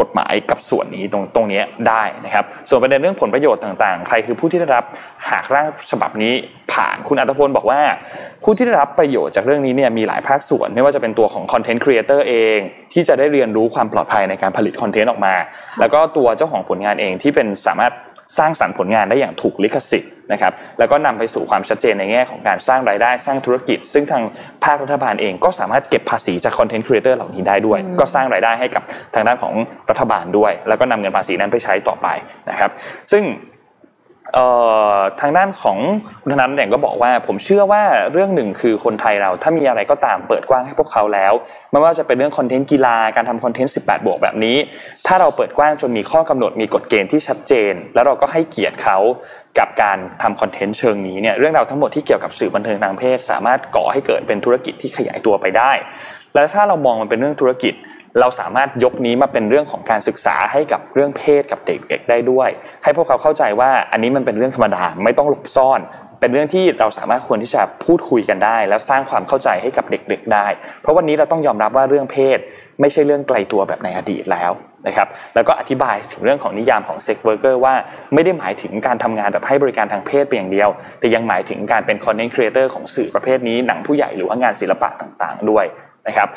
กฎหมายกับส่วนนี้ตรงตรงนี้ได้นะครับ ส่วนประเด็นเรื่องผลประโยชน์ต่างๆ ใครคือผู้ที่ได้รับหากร่างฉบับนี้ผ่านคุณอัตพลบอกว่า ผู้ที่ได้รับประโยชน์จากเรื่องนี้เนี่ยมีหลายภาคส่วน ไม่ว่าจะเป็นตัวของ content creator เองที่จะได้เรียนรู้ความปลอดภัยในการผลิตคอนเทนต์ออกมา แล้วก็ตัวเจ้าของผลงานเองที่เป็นสามารถ สร้างสรรค์ผลงานได้อย่างถูกลิขสิทธิ์นะครับแล้วก็นำไปสู่ความชัดเจนในแง่ของการสร้างรายได้สร้างธุรกิจ ซึ่งทางภาครัฐบาลเองก็สามารถเก็บภาษีจาก content creator เหล่านี้ได้ด้วย ก็สร้างรายได้ให้กับทางด้านของรัฐบาลด้วย แล้วก็นำเงินภาษีนั้นไปใช้ต่อไปนะครับซึ่ง ทางด้านของคุณธนันเนี่ยก็บอกว่า ผมเชื่อว่าเรื่องหนึ่งคือคนไทยเราถ้ามีอะไรก็ตามเปิดกว้างให้พวกเขาแล้วไม่ว่าจะเป็นเรื่องคอนเทนต์กีฬาการทำคอนเทนต์18 บวกแบบนี้ ถ้าเราเปิดกว้างจนมีข้อกำหนดมีกฎเกณฑ์ที่ชัดเจน แล้วเราก็ให้เกียรติเขากับการทำคอนเทนต์เชิงนี้เนี่ยเรื่องราวทั้งหมดที่เกี่ยวกับสื่อบันเทิงทางเพศ สามารถก่อให้เกิดเป็นธุรกิจที่ขยายตัวไปได้ และถ้าเรามองมันเป็นเรื่องธุรกิจ เราสามารถยกนี้มาเป็นเรื่องของการศึกษาให้กับเรื่องเพศกับเด็กๆได้ด้วย ให้พวกเขาเข้าใจว่าอันนี้มันเป็นเรื่องธรรมดาไม่ต้องหลบซ่อน เป็นเรื่องที่เราสามารถควรที่จะพูดคุยกันได้ แล้วสร้างความเข้าใจให้กับเด็ก ๆ ได้ เพราะวันนี้เราต้องยอมรับว่าเรื่องเพศไม่ใช่เรื่องไกลตัวแบบในอดีตแล้วนะครับ แล้วก็อธิบายถึงเรื่องของนิยามของ sex worker ว่าไม่ได้หมายถึงการทำงานแบบให้บริการทางเพศเพียงเดียว แต่ยังหมายถึงการเป็น content creator ของสื่อประเภทนี้หนังผู้ใหญ่หรือว่างานศิลปะต่างๆ ด้วย นะครับ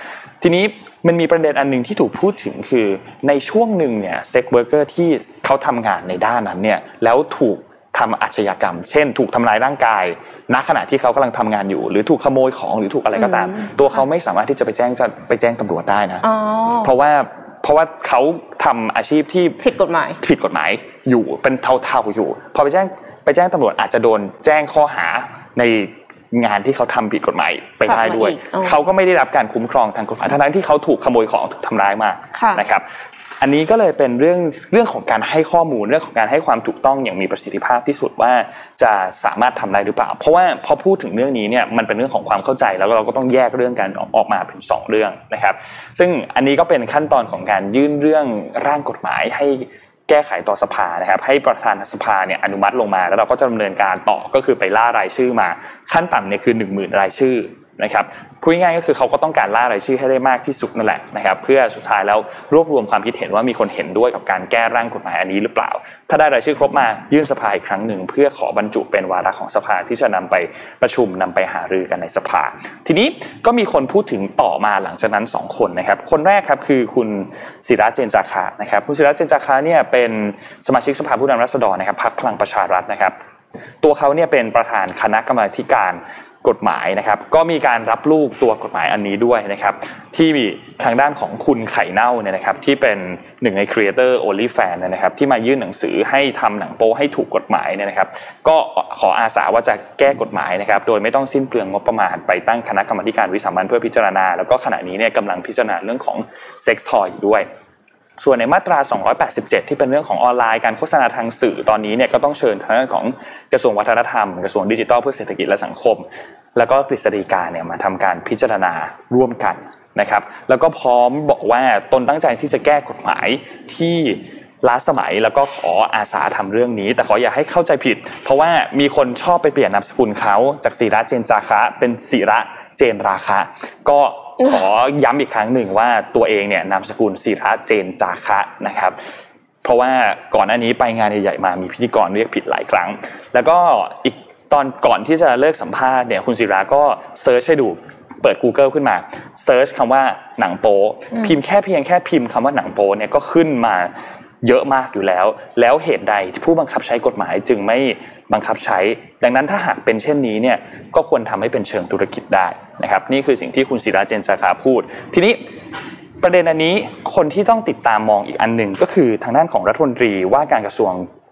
ทีนี้มันมีประเด็นอันหนึ่งที่ถูกพูดถึงคือในช่วงหนึ่งเนี่ย sex worker ที่เขาทำงานในด้านนั้นเนี่ยแล้วถูกทำอาชญากรรม เช่น ถูกทำลายร่างกาย ณขณะที่เขากำลังทำงานอยู่ หรือถูกขโมยของหรือถูกอะไรก็ตาม ตัวเขาไม่สามารถที่จะไปแจ้งจะไปแจ้งตำรวจได้นะเพราะว่าเพราะว่าเขาทำอาชีพที่ผิดกฎหมายผิดกฎหมายอยู่เป็นเท่าๆอยู่ พอไปแจ้งไปแจ้งตำรวจอาจจะโดนแจ้งข้อหาใน งานที่เขาทำผิดกฎหมายไปได้ด้วย เขาก็ไม่ได้รับการคุ้มครองทางกฎหมายทั้งที่เขาถูกขโมยของถูกทำร้ายมานะครับ อันนี้ก็เลยเป็นเรื่องเรื่องของการให้ข้อมูลเรื่องของการให้ความถูกต้องอย่างมีประสิทธิภาพที่สุดว่าจะสามารถทำได้หรือเปล่า เพราะว่าพอพูดถึงเรื่องนี้เนี่ยมันเป็นเรื่องของความเข้าใจแล้วเราก็ต้องแยกเรื่องการออกมาเป็น 2 เรื่องนะครับ ซึ่งอันนี้ก็เป็นขั้นตอนของการยื่นเรื่องร่างกฎหมายให้ แก้ไขต่อสภานะครับ ให้ประธานสภาเนี่ยอนุมัติลงมา แล้วเราก็จะดำเนินการต่อก็คือไปล่ารายชื่อมา ขั้นต่ำเนี่ยคือ 1 0,000 รายชื่อนะครับ พูดง่ายก็คือเขาก็ต้องการล่ารายชื่อให้ได้มากที่สุดนั่นแหละนะครับเพื่อสุดท้ายแล้วรวบรวมความคิดเห็นว่ามีคนเห็นด้วยกับการแก้ร่างกฎหมายอันนี้หรือเปล่า ถ้าได้รายชื่อครบมายื่นสภาอีกครั้งหนึ่งเพื่อขอบรรจุเป็นวาระของสภาที่จะนำไปประชุมนำไปหารือกันในสภา ทีนี้ก็มีคนพูดถึงต่อมาหลังจากนั้น 2 คนนะครับคนแรกครับคือคุณศิระเจนจาคะนะครับคุณศิระเจนจาคะเนี่ยเป็นสมาชิกสภาผู้แทนราษฎรนะครับพรรคพลังประชารัฐนะครับตัวเขาเนี่ยเป็นประธานคณะกรรมาการ กฎหมายนะครับ ก็มีการรับลูกตัวกฎหมายอันนี้ด้วยนะครับ ที่ทางด้านของคุณไข่เน่าเนี่ยนะครับ ที่เป็นหนึ่งในครีเอเตอร์โอลิแฟนนะครับ ที่มายื่นหนังสือให้ทำหนังโป๊ให้ถูกกฎหมายเนี่ยนะครับ ก็ขออาสาว่าจะแก้กฎหมายนะครับ โดยไม่ต้องสิ้นเปลืองงบประมาณไปตั้งคณะกรรมการวิสามันเพื่อพิจารณา แล้วก็ขณะนี้เนี่ยกำลังพิจารณาเรื่องของเซ็กซ์ทอยด้วย ส่วนในมาตรา 287 ที่เป็นเรื่องของออนไลน์การโฆษณาทางสื่อตอนนี้เนี่ยก็ต้องเชิญทางด้านของกระทรวงวัฒนธรรม กระทรวงดิจิทัลเพื่อเศรษฐกิจและสังคม แล้วก็กฤษฎีกาเนี่ยมาทำการพิจารณาร่วมกันนะครับ แล้วก็พร้อมบอกว่าตนตั้งใจที่จะแก้กฎหมายที่ล้าสมัยแล้วก็ขออาสาทำเรื่องนี้ แต่ขออย่าให้เข้าใจผิด เพราะว่ามีคนชอบไปเปลี่ยนนามสกุลเขาจากศิระเจนจาคะเป็นศิระ เจนราคะ ก็ขอย้ำอีกครั้งหนึ่งว่าตัวเองเนี่ยนามสกุลศิระเจนจาคะนะครับ เพราะว่าก่อนหน้านี้ไปงานใหญ่ๆมามีพิธีกรเรียกผิดหลายครั้ง แล้วก็อีกตอนก่อนที่จะเลิกสัมภาษณ์เนี่ยคุณศิระก็ search ให้ดูเปิด Google ขึ้นมา search คำว่าหนังโป๊พิมพ์แค่เพียงแค่พิมพ์คำว่าหนังโป๊เนี่ยก็ขึ้นมาเยอะมากอยู่แล้ว แล้วเหตุใดผู้บังคับใช้กฎหมายจึงไม่ บังคับใช้ ดังนั้นถ้าหากเป็นเช่นนี้เนี่ยก็ควรทำให้เป็นเชิงธุรกิจได้นะครับนี่คือสิ่งที่คุณศิระเจนสาขาพูด ทีนี้ประเด็นอันนี้คนที่ต้องติดตามมองอีกอันหนึ่งก็คือทางด้านของรัฐมนตรีว่าการกระทรวง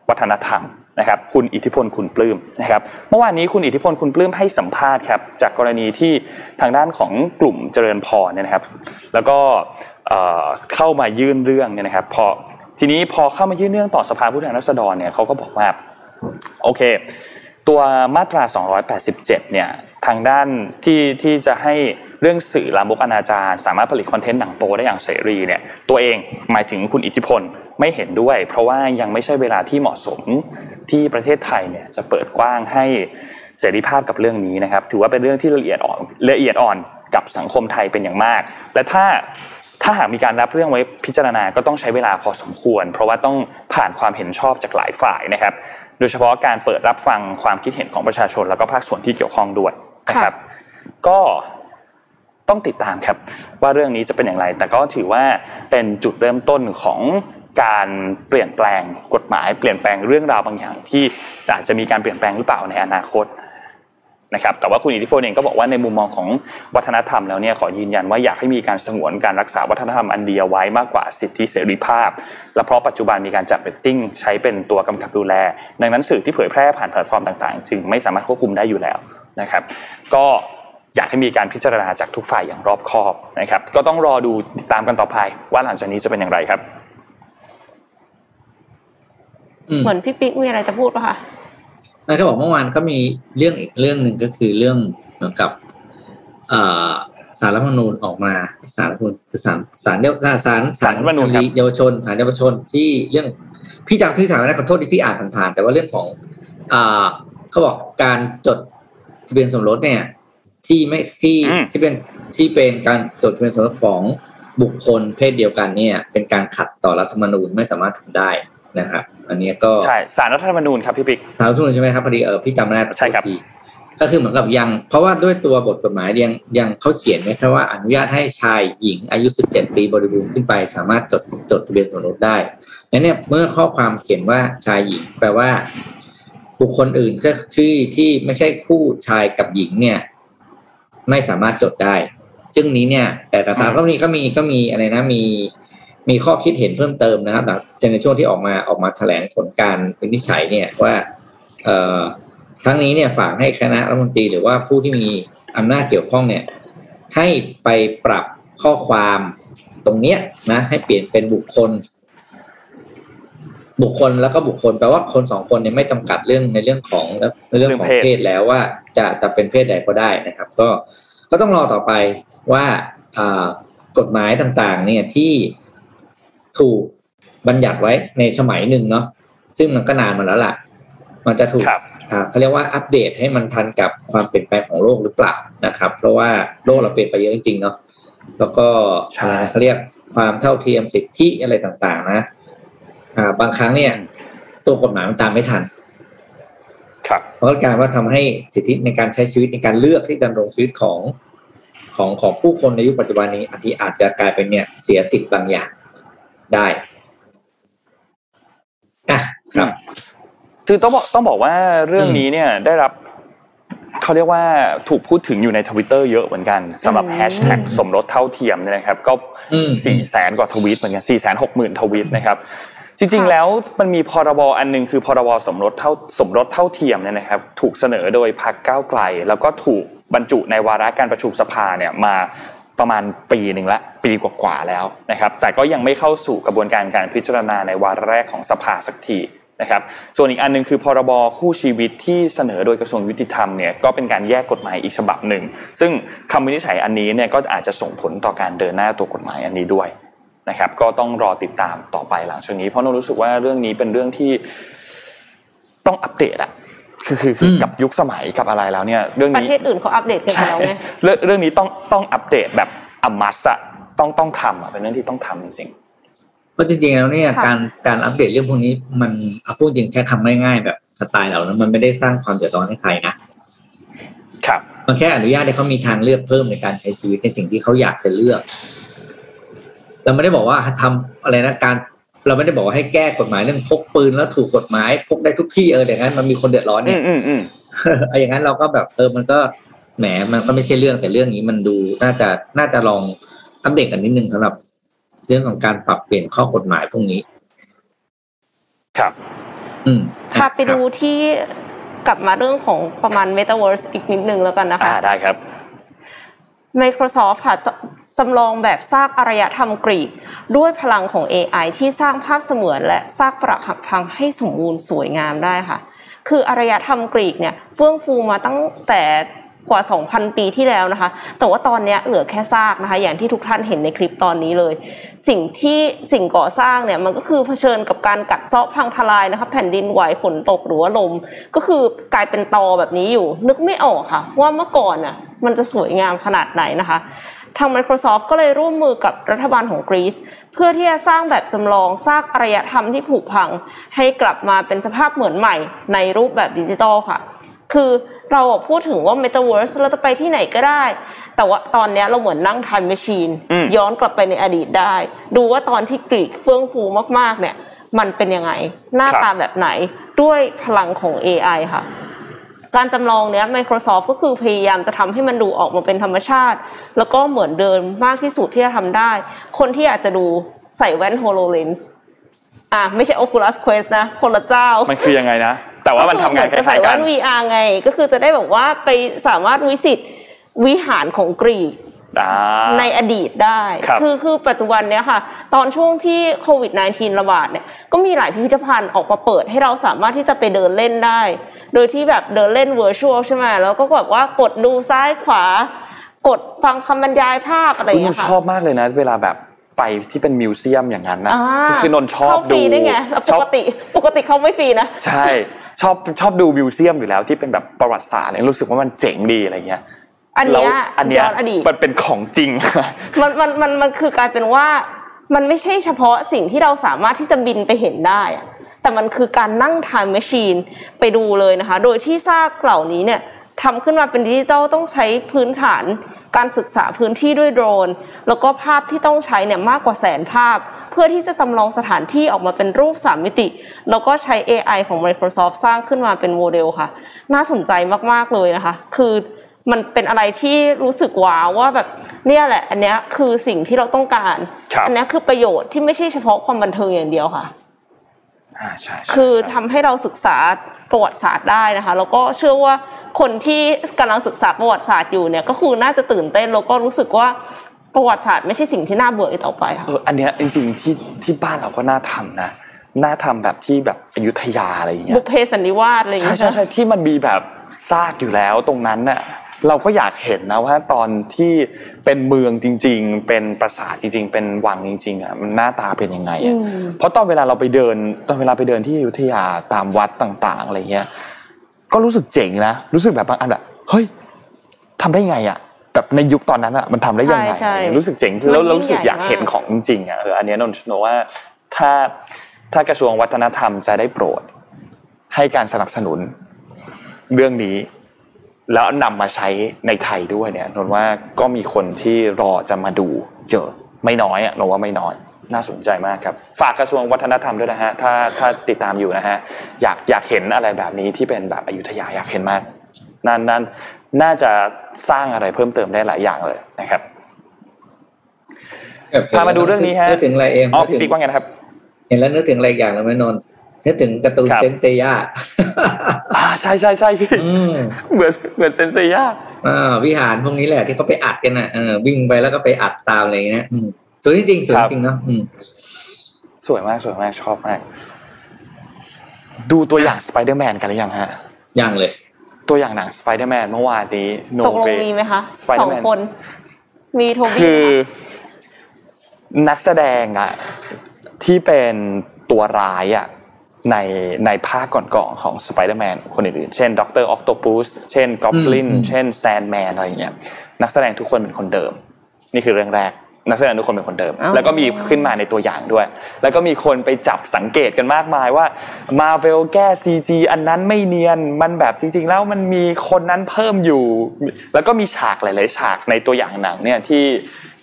วัฒนธรรมนะครับคุณอิทธิพลคุณปลื้มนะครับเมื่อวานนี้คุณอิทธิพลคุณปลื้มให้สัมภาษณ์ครับจากกรณีที่ทางด้านของกลุ่มเจริญพรเนี่ยนะครับ แล้วก็เข้ามายื่นเรื่องเนี่ยนะครับพอทีนี้พอเข้ามายื่นเรื่องต่อสภาผู้แทนราษฎรเนี่ยเขาก็บอกว่า โอเค ตัวมาตรา 287 เนี่ยทางด้านที่ที่จะให้เรื่องสื่อลามกอนาจารสามารถผลิตคอนเทนต์หนังโปได้อย่างเสรีเนี่ยตัวเองหมายถึงคุณอิทธิพลไม่เห็นด้วย เพราะว่ายังไม่ใช่เวลาที่เหมาะสมที่ประเทศไทยเนี่ยจะเปิดกว้างให้เสรีภาพกับเรื่องนี้นะครับ ถือว่าเป็นเรื่องที่ละเอียดอ่อนละเอียดอ่อนกับสังคมไทยเป็นอย่างมาก และถ้าถ้าหากมีการรับเรื่องไว้พิจารณาก็ต้องใช้เวลาพอสมควร เพราะว่าต้องผ่านความเห็นชอบจากหลายฝ่ายนะครับ โดยเฉพาะการเปิดรับฟังความคิดเห็นของประชาชน แล้วก็ภาคส่วนที่เกี่ยวข้องด้วยนะครับ ก็ต้องติดตามครับ ว่าเรื่องนี้จะเป็นอย่างไร แต่ก็ถือว่าเป็นจุดเริ่มต้นของการเปลี่ยนแปลงกฎหมาย เปลี่ยนแปลงเรื่องราวบางอย่างที่อาจจะมีการเปลี่ยนแปลงหรือเปล่าในอนาคต นะครับแต่ว่าคุณอิทธิพลเองก็บอกว่าในมุมมองของวัฒนธรรมแล้วเนี่ยขอยืนยันว่าอยากให้มีการสงวนการรักษาวัฒนธรรมอันเดียวไว้มากกว่าสิทธิเสรีภาพ และเพราะปัจจุบันมีการจัดเรตติ้งใช้เป็นตัวกำกับดูแล ดังนั้นสื่อที่เผยแพร่ผ่านแพลตฟอร์มต่างๆ จึงไม่สามารถควบคุมได้อยู่แล้วนะครับ ก็อยากให้มีการพิจารณาจากทุกฝ่ายอย่างรอบคอบนะครับ ก็ต้องรอดูติดตามกันต่อไปว่าหลังจากนี้จะเป็นอย่างไรครับ เหมือนพี่ปิ๊กมีอะไรจะพูดป่ะคะ นเขาบอกเมื่อวานก็มีเรื่องอีกเรื่องหนึ่งก็คือเรื่องเหมือนกับศาลรัฐธรรมนูญออกมาสารรัฐมนูญคือสารสารเดียวสารสารรัฐมนูญเยาวชนสารเยาวชนที่เรื่องพี่จำที่สารนะขอโทษที่พี่อ่านผ่านๆแต่ว่าเรื่องของอ่าเขาบอกการจดทะเบียนสมรสเนี่ย ที่ไม่ที่ที่เป็นที่เป็นการจดทะเบียนสมรสของบุคคลเพศเดียวกันเนี่ย เป็นการขัดต่อรัฐธรรมนูญไม่สามารถทำได้ นะครับอันนี้ก็ใช่สารรัฐธรรมนูญครับพี่ปิ๊กสารรัฐธรรมนูญใช่ไหมครับพอดีเออพี่จำไม่ได้ใช่ครับก็คือเหมือนกับยัง เพราะว่าด้วยตัวบทกฎหมายยังยังเขาเขียนไว้แค่ว่าอนุญาตให้ชายหญิงอายุ 17 ปีบริบูรณ์ขึ้นไป สามารถจดจดทะเบียนสมรสได้แล้วเนี่ยเมื่อข้อความเขียนว่าชายหญิง แปลว่า บุคคลอื่นก็ที่ที่ไม่ใช่คู่ชายกับหญิงเนี่ย ไม่สามารถจดได้ ซึ่งนี้เนี่ย แต่แต่สารพวกนี้ก็มีก็มีอะไรนะมี มีข้อคิดเห็นเพิ่มเติมนะครับในช่วงที่ออกมาออกมาแถลงผลการวินิจฉัยเนี่ยว่าเออทั้งนี้เนี่ยฝากให้คณะรัฐมนตรีหรือว่าผู้ที่มีอำนาจเกี่ยวข้องเนี่ยให้ไปปรับข้อความตรงเนี้ยนะให้เปลี่ยนเป็นบุคคล บุคคลแล้วก็บุคคลแปลว่าคนสองคนเนี่ยไม่จำกัดเรื่องในเรื่องของในเรื่องของเพศแล้วว่าจะจะเป็นเพศใดก็ได้นะครับ ก็ก็ต้องรอต่อไปว่า กฎหมายต่างๆ เนี่ยที่ ถูกบัญญัติไว้ในสมัยหนึ่งเนาะซึ่งมันก็นานมาแล้วล่ะ มันจะถูกเขาเรียกว่าอัปเดตให้มันทันกับความเปลี่ยนแปลงของโลกหรือเปล่านะครับ เพราะว่าโลกเราเปลี่ยนไปเยอะจริงๆเนาะแล้วก็เขาเรียกความเท่าเทียมสิทธิอะไรต่างๆ นะอ่าบางครั้งเนี่ย ตัวกฎหมายมันตามไม่ทันครับเพราะการว่าทำให้สิทธิในการใช้ชีวิตในการเลือกที่ดำรงชีวิตของของของผู้คนในยุคปัจจุบันนี้อาจจะอาจจะกลายเป็นเนี่ยเสียสิทธิ์บางอย่าง ได้อะครับ คือต้องบอกต้องบอกว่าเรื่องนี้เนี่ยได้รับเขาเรียกว่าถูกพูดถึงอยู่ในทวิตเตอร์เยอะเหมือนกันสำหรับแฮชแท็กสมรสเท่าเทียมเนี่ยนะครับ ก็สี่แสนกว่าทวีตเหมือนกันสี่แสนหกหมื่นทวีตนะครับ จริงๆแล้วมันมีพรบอันหนึ่งคือพรบสมรสเท่าสมรสเท่าเทียมเนี่ยนะครับ ถูกเสนอโดยพรรคก้าวไกล แล้วก็ถูกบรรจุในวาระการประชุมสภาเนี่ยมา ประมาณปีหนึ่งละปีกว่าๆแล้วนะครับ แต่ก็ยังไม่เข้าสู่กระบวนการการพิจารณาในวาระแรกของสภาสักทีนะครับ ส่วนอีกอันนึงคือพรบคู่ชีวิตที่เสนอโดยกระทรวงยุติธรรมเนี่ยก็เป็นการแยกกฎหมายอีกฉบับหนึ่ง ซึ่งคำวินิจฉัยอันนี้เนี่ยก็อาจจะส่งผลต่อการเดินหน้าตัวกฎหมายอันนี้ด้วยนะครับ ก็ต้องรอติดตามต่อไปหลังจากนี้ เพราะนรู้สึกว่าเรื่องนี้เป็นเรื่องที่ต้องอัปเดตอะ คือคือคือกับยุคสมัยกับอะไรแล้วเนี่ย เรื่องนี้ประเทศอื่นเขาอัปเดตกันแล้วไงเรื่องนี้ต้องต้องอัปเดตแบบอมัสอะต้องต้องทำอะเป็นเรื่องที่ต้องทำจริงเพราะจริงๆแล้วเนี่ยการการอัปเดตเรื่องพวกนี้มันเอาพูดจริงแค่ทำง่ายๆแบบสไตล์เรานะมันไม่ได้สร้างความเดือดร้อนให้ใครนะครับมันแค่อนุญาตให้เขามีทางเลือกเพิ่มในการใช้ชีวิตในสิ่งที่เขาอยากจะเลือกเราไม่ได้บอกว่าทำอะไรนะการ เราไม่ได้บอกว่าให้แก้กฎหมายเรื่องพกปืนแล้วถูกกฎหมายพกได้ทุกที่เอออย่างนั้นมันมีคนเดือดร้อนเนี่ยอืมอืมออย่างนั้นเราก็แบบเออมันก็แหมมันก็ไม่ใช่เรื่องแต่เรื่องนี้มันดูน่าจะน่าจะลองอัปเดตกันนิดนึงสำหรับ เรื่องของการปรับเปลี่ยนข้อกฎหมายพวกนี้ ครับ อืมพาไปดูที่กลับมาเรื่องของประมาณ Metaverse อีกนิดนึงแล้วกันนะคะ อ่าได้ครับ Microsoft ค่ะ จำลองแบบซากอารยธรรมกรีก ด้วยพลังของ AI ที่สร้างภาพเสมือนและซากปรักหักพังให้สมบูรณ์สวยงามได้ค่ะ คืออารยธรรมกรีกเนี่ยเฟื่องฟูมาตั้งแต่กว่า 2,000 ปีที่แล้วนะคะ แต่ว่าตอนนี้เหลือแค่ซากนะคะ อย่างที่ทุกท่านเห็นในคลิปตอนนี้เลย สิ่งที่สิ่งก่อสร้างเนี่ยมันก็คือเผชิญกับการกัดเซาะพังทลายนะคะแผ่นดินไหวฝนตกหรือว่าลม ก็คือกลายเป็นตอแบบนี้อยู่ นึกไม่ออกค่ะ ว่าเมื่อก่อนน่ะมันจะสวยงามขนาดไหนนะคะ ทาง Microsoft ก็เลยร่วมมือกับรัฐบาลของกรีซเพื่อที่จะสร้างแบบจำลองสร้างอารยธรรมที่ผุพัง ให้กลับมาเป็นสภาพเหมือนใหม่ในรูปแบบดิจิตอลค่ะ คือเราพูดถึงว่า Metaverse เราจะไปที่ไหนก็ได้ แต่ว่าตอนนี้เราเหมือนนั่ง time machine อืมย้อนกลับไปในอดีตได้ ดูว่าตอนที่กรีกเฟื่องฟูมากๆเนี่ย มันเป็นยังไง หน้าตาแบบไหนด้วยพลังของ AI ค่ะ การจำลองเนี้ย Microsoft ก็คือพยายามจะทำให้มันดูออกมาเป็นธรรมชาติ แล้วก็เหมือนเดิมมากที่สุดที่จะทำได้ คนที่อยากจะดูใส่แว่น HoloLens อะไม่ใช่ Oculus Quest นะ คนละเจ้า มันคือยังไงนะ แต่ว่ามันทำงานคก็คือเหมือจะใส่ล้ายๆกัแว่นน VR ไง ก็คือจะได้แบบว่าไปสามารถวิสิตวิหารของกรีกอ่า ในอดีตได้ครับอคือปัจจุบันเนี้ยค่ะ ตอนช่วงที่โควิด -19 ระบาดเนี่ยก็มีหลายพิพิธภัณฑ์ออกมาเปิดให้เราสามารถที่จะไปเดินเล่นได้ โดยที่แบบเดินเล่น virtual ใช่ไหมแล้วก็แบบว่ากดดูซ้ายขวากดฟังคำบรรยายภาพอะไรอย่างอุ๊ยนเงี้นยค่ะชอบมากเลยนะ เวลาแบบไปที่เป็นมิวเซียมอย่างนั้นนะอ่าคือคือนนชอบเข้าฟดูรีได้ไงแล้วชปอบกติปกติเขาไม่ฟรีนะใช่ชอบชอบดูมิวเซียมอยู่แล้วที่เป็นแบบประวัติศาสตร์เนี่ยรู้สึกว่ามันเจ๋งดีอะไรเงี้ย อันเนี้ยแล้วอันเนี้ยย้อนอดีตมันเป็นของจริง มันมันมันมันคือกลายเป็นว่า มันไม่ใช่เฉพาะสิ่งที่เราสามารถที่จะบินไปเห็นได้อะแต่มันคือการนั่ง time machine ไปดูเลยนะคะ โดยที่ซากเหล่านี้เนี่ยทำขึ้นมาเป็นดิจิตอลต้องใช้พื้นฐาน การศึกษาพื้นที่ด้วยโดรน แล้วก็ภาพที่ต้องใช้เนี่ยมากกว่าแสนภาพ เพื่อที่จะจำลองสถานที่ออกมาเป็นรูปสามมิติ แล้วก็ใช้ AI ของ Microsoft สร้างขึ้นมาเป็นโมเดลค่ะ น่าสนใจมาก ๆ เลยนะคะ คือ มันเป็นอะไรที่รู้สึกว้าวว่าแบบเนี่ยแหละ อันเนี้ยคือสิ่งที่เราต้องการครับอัเนี้ยคือประโยชน์ที่ไม่ใช่เฉพาะความบันเทิงอย่างเดียวค่ะอ่าใช่ใช่คือใช่ทำให้เราศึกษาประวัติศาสตร์ได้นะคะ แล้วก็เชื่อว่าคนที่กำลังศึกษาประวัติศาสตร์อยู่เนี่ยก็คือน่าจะตื่นเต้นแล้วก็รู้สึกว่าประวัติศาสตร์ไม่ใช่สิ่งที่น่าเบื่ออีกต่อไปค่ะเอออันเนี้ยจริงๆที่ที่บ้านเราก็น่าทำนะน่าทำแบบที่แบบอยุธยาอะไรอย่างเงี้บุยพเพสันนิวาสอะไรอย่างใช่เงี้ยใช่ใช่ที่มันมีแบบซากอยู่แล้วตรงนั้นน่ะ เราก็อยากเห็นนะว่าตอนที่เป็นเมืองจริง ๆ เป็นปราสาทจริง ๆ เป็นวังจริงๆอะมันหน้าตาเป็นยังไงอือะมเพราะตอนเวลาเราไปเดิน ตอนเวลาไปเดินที่อยุธยาตามวัดต่าง ๆอะไรเงี้ยก็รู้สึกเจ๋งนะรู้สึกแบบบางอันแบบเฮ้ยทำได้ไงอะแบบในยุคตอนนั้นอะมันทำได้ยังไงใช่ใช่รู้สึกเจ๋งแล้วมันยิ่งแล้วรู้สึกอยากใหญ่มากเห็นของจริงๆอะเอออันเนี้ยนนท์นนท์ว่าถ้าถ้ากระทรวงวัฒนธรรมจะได้โปรด ให้การสนับสนุนเรื่องนี้ แล้วนำมาใช้ในไทยด้วยเนี่ยนนท์ว่าก็มีคนที่รอจะมาดูเยอะไม่น้อยอะนนท์ว่าไม่น้อยน่าสนใจมากครับ ฝากกระทรวงวัฒนธรรมด้วยนะฮะถ้าถ้าติดตามอยู่นะฮะอยากอยากเห็นอะไรแบบนี้ที่เป็นแบบอยุธยาอยากเห็นมากนั่นนั่นน่าจะสร้างอะไรเพิ่มเติมได้หลายอย่างเลยนะครับพามาดูเรื่องนี้ฮะนึกถึงอะไรเองอ๋อนึกพี่ถึงปิ๊กว่าไงนะครับ เห็นแล้วนึกถึงอะไรอีกอย่างแล้วไหมนนท์ นึกถึงการ์ตูนครับเซนเซย่าอ่าใช่ใช่ใช่พี่อืมเหมือนเหมือนเซนเซียอ่าวิหารพวกนี้แหละที่เขาไปอัดกันน่ะเออวิ่งไปแล้วก็ไปอัดตามอะไรอย่างเงี้ยอืมสวยจริงๆสวยจริงๆเนาะอืมสวยมากสวยมากชอบมาก ดูตัวอย่างสไปเดอร์แมนกันหรือยังฮะยังเลย ตัวอย่างหนังสไปเดอร์แมนเมื่อวานนี้โนตกลงเวมีไหมคะ Spider-Man สองคน มีโทบี้คือค่ะนักแสดงอะที่เป็นตัวร้ายอะ ในในภาคก่อนๆของสไปเดอร์แมนคนอื่นๆ เช่นด็อกเตอร์ออ t โตปูสเช่นกอบลินอืมเช่นแซนแมนอะไรอย่างเงี้ยนักแสดงทุกคนเป็นคนเดิม นี่คือเรื่องแรกนักแสดงทุกคนเป็นคนเดิมอ๋อแล้วก็มีขึ้นมาในตัวอย่างด้วย แล้วก็มีคนไปจับสังเกตกันมากมายว่ามาเวลแก้ CG อันนั้นไม่เนียนมันแบบจริง ๆ แล้วมันมีคนนั้นเพิ่มอยู่ แล้วก็มีฉากหลาย ๆ ฉากในตัวอย่างหนังเนี่ยที่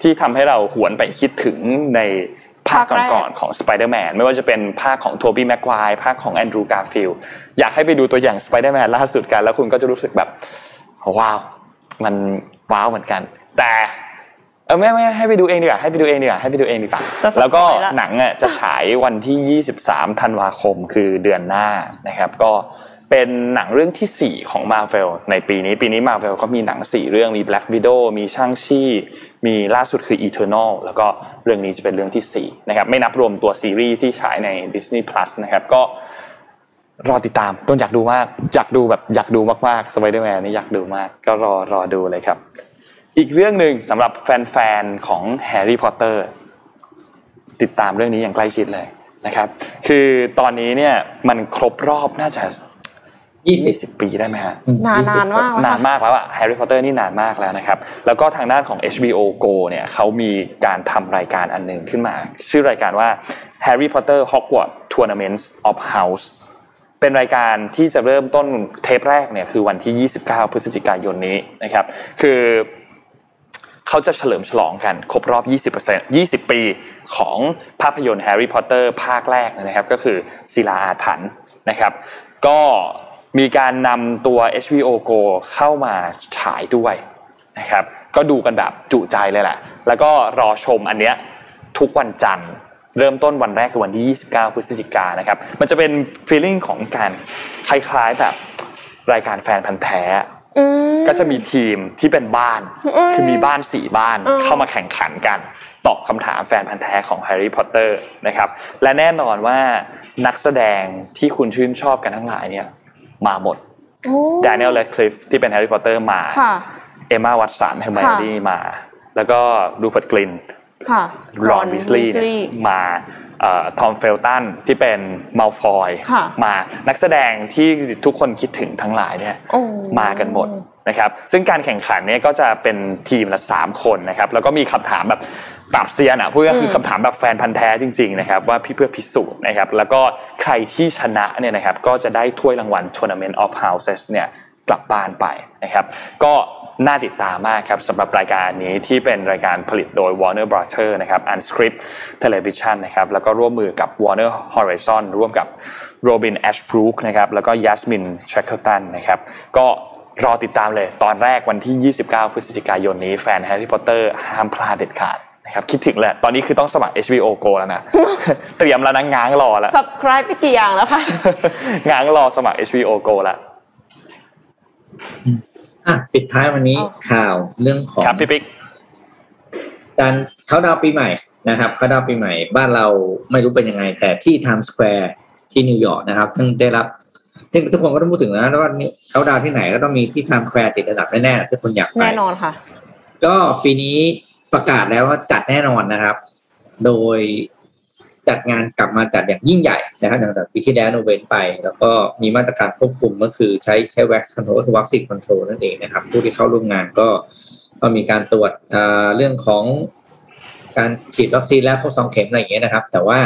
ที่ทำให้เราหวนไปคิดถึงใน ภาคภาคแรกก่อนๆของสไปเดอร์แมนไม่ว่าจะเป็นภาคของโทบี้แม็กไกวร์ภาคของแอนดรูการ์ฟิลด์อยากให้ไปดูตัวอย่างสไปเดอร์แมนล่าสุดกัน แล้วคุณก็จะรู้สึกแบบว้าว มันว้าวเหมือนกัน แต่เออไม่ไม่ให้ไปดูเองดีกว่าให้ไปดูเองดีกว่าให้ไปดูเองดีกว่าจะสปอยละแล้วก็หนังอะจะฉายวันที่ 23 ธันวาคมคือเดือนหน้านะครับ ก็ เป็นหนังเรื่องที่ 4 ของ Marvel ในปีนี้ปีนี้ Marvel ก็มีหนัง 4 เรื่องมี Black Widow มีช่างชี่ มีล่าสุดคือ Eternal แล้วก็เรื่องนี้จะเป็นเรื่องที่ 4 นะครับ ไม่นับรวมตัวซีรีส์ที่ฉายใน Disney Plus นะครับก็รอติดตามต้นอยากดูมาก อยากดูแบบอยากดูมากๆสไปเดอร์แมนนี่อยากดูมาก ก็รอรอดูเลยครับ อีกเรื่องหนึ่งสำหรับแฟนๆของแฮร์รี่พอตเตอร์ติดตามเรื่องนี้อย่างใกล้ชิดเลยนะครับ คือตอนนี้เนี่ยมันครบรอบน่าจะ ยี่สิบ20ปีได้ไหมฮะนานนานมากแล้วนานค่ะมากแล้วอะแฮร์รี่พอตเตอร์นี่นานมากแล้วนะครับ แล้วก็ทางด้านของ HBO Go เนี่ยเขามีการทำรายการอันหนึ่งขึ้นมา ชื่อรายการว่า Harry Potter Hogwarts Tournaments of House เป็นรายการที่จะเริ่มต้นเทปแรกเนี่ยคือวันที่ 29 พฤศจิกายนนี้นะครับ คือเขาจะเฉลิมฉลองกันครบรอบ 20% 20 ปีของภาพยนตร์แฮร์รี่พอตเตอร์ภาคแรกนะครับ ก็คือศิลาอาถรรพ์นะครับ ก็ มีการนำตัว HBO Go เข้ามาฉายด้วยนะครับก็ดูกันแบบจุใจเลยแหละ แล้วก็รอชมอันเนี้ยทุกวันจันทร์เริ่มต้นวันแรกคือวันที่ 29 พฤศจิกายนนะครับ มันจะเป็น feeling ของการคล้ายๆแบบรายการแฟนพันธุ์แท้อืมก็จะมีทีมที่เป็นบ้านอืมคือมีบ้านสี่บ้านอืมเข้ามาแข่งขันกัน ตอบคำถามแฟนพันธุ์แท้ของแฮร์รี่พอตเตอร์นะครับ และแน่นอนว่านักแสดงที่คุณชื่นชอบกันทั้งหลายเนี่ย มาหมดโอ้ด a น i e l แ a d คลิฟที่เป็นแฮร์รี่พอตเตอร์มาค่ะเอมมาวัตสันเฮอร์ไมโอนี่มา แล้วก็รูเ พิร์ตกรินต์ค่ะรอนวิสลีย์มา ทอมเฟลตันที่เป็นมัลฟอยค่ะมานักแสดงที่ทุกคนคิดถึงทั้งหลายเนี่ยโอ้มากันหมดนะครับซึ่งการแข่งขันเนี่ยก็จะเป็นทีมละ3คนนะครับแล้วก็มีคำถามแบบปราบเซียนอะพูดก็คือคำถามแบบแฟนพันธุ์แท้จริงๆนะครับว่าพี่เพื่อพิสูจน์นะครับแล้วก็ใครที่ชนะเนี่ยนะครับก็จะได้ถ้วยรางวัล Tournament of Houses เนี่ยกลับบ้านไปนะครับก็ น่าติดตามมากครับสำหรับรายการนี้ที่เป็นรายการผลิตโดย Warner Brother นะครับ Unscripted Television นะครับแล้วก็ร่วมมือกับ Warner Horizon ร่วมกับ Robin Ashbrook นะครับแล้วก็ Yasmin Shackleton นะครับก็รอติดตามเลยตอนแรกวันที่ 29 พฤศจิกายนนี้แฟนแฮร์รี่พอตเตอร์ห้ามพลาดเด็ดขาดนะครับคิดถึงแหละตอนนี้คือต้องสมัคร HBO Go แล้วนะ เตรียมแล้วนะง้างรอแล้ว subscribe ไปกี่อย่างแล้วคะ ง้างรอสมัคร HBO Go แล้ว อะปิดท้ายวันนี้อ๋อข่าวเรื่องของครับพี่ปิ๊กการเคานต์ดาวน์ปีใหม่นะครับเคานต์ดาวน์ปีใหม่ บ้านเราไม่รู้เป็นยังไง แต่ที่ไทม์สแควร์ที่นิวยอร์กนะครับเพิ่งได้รับซึ่งทุกคนก็ต้องพูดถึงนะว่านี่เคานต์ดาวน์ที่ไหนก็ต้องมีที่ไทม์สแควร์ติดอันดับแน่ๆทุกคนอยากไปแน่นอนค่ะ ก็ปีนี้ประกาศแล้วว่าจัดแน่นอนนะครับ โดย จัดงานกลับมาจัดอย่างยิ่งใหญ่นะครับหลังจากปีที่แล้วโนเวนไป แล้วก็มีมาตรการควบคุมก็คือใช้ใช้ wax control ก็คือวัคซีน control นั่นเองนะครับ ผู้ที่เข้าร่วมงานก็ก็มีการตรวจเรื่องของการฉีดวัคซีนแล้วครบสองเข็มอะไรอย่างเงี้ยนะครับ แต่ว่า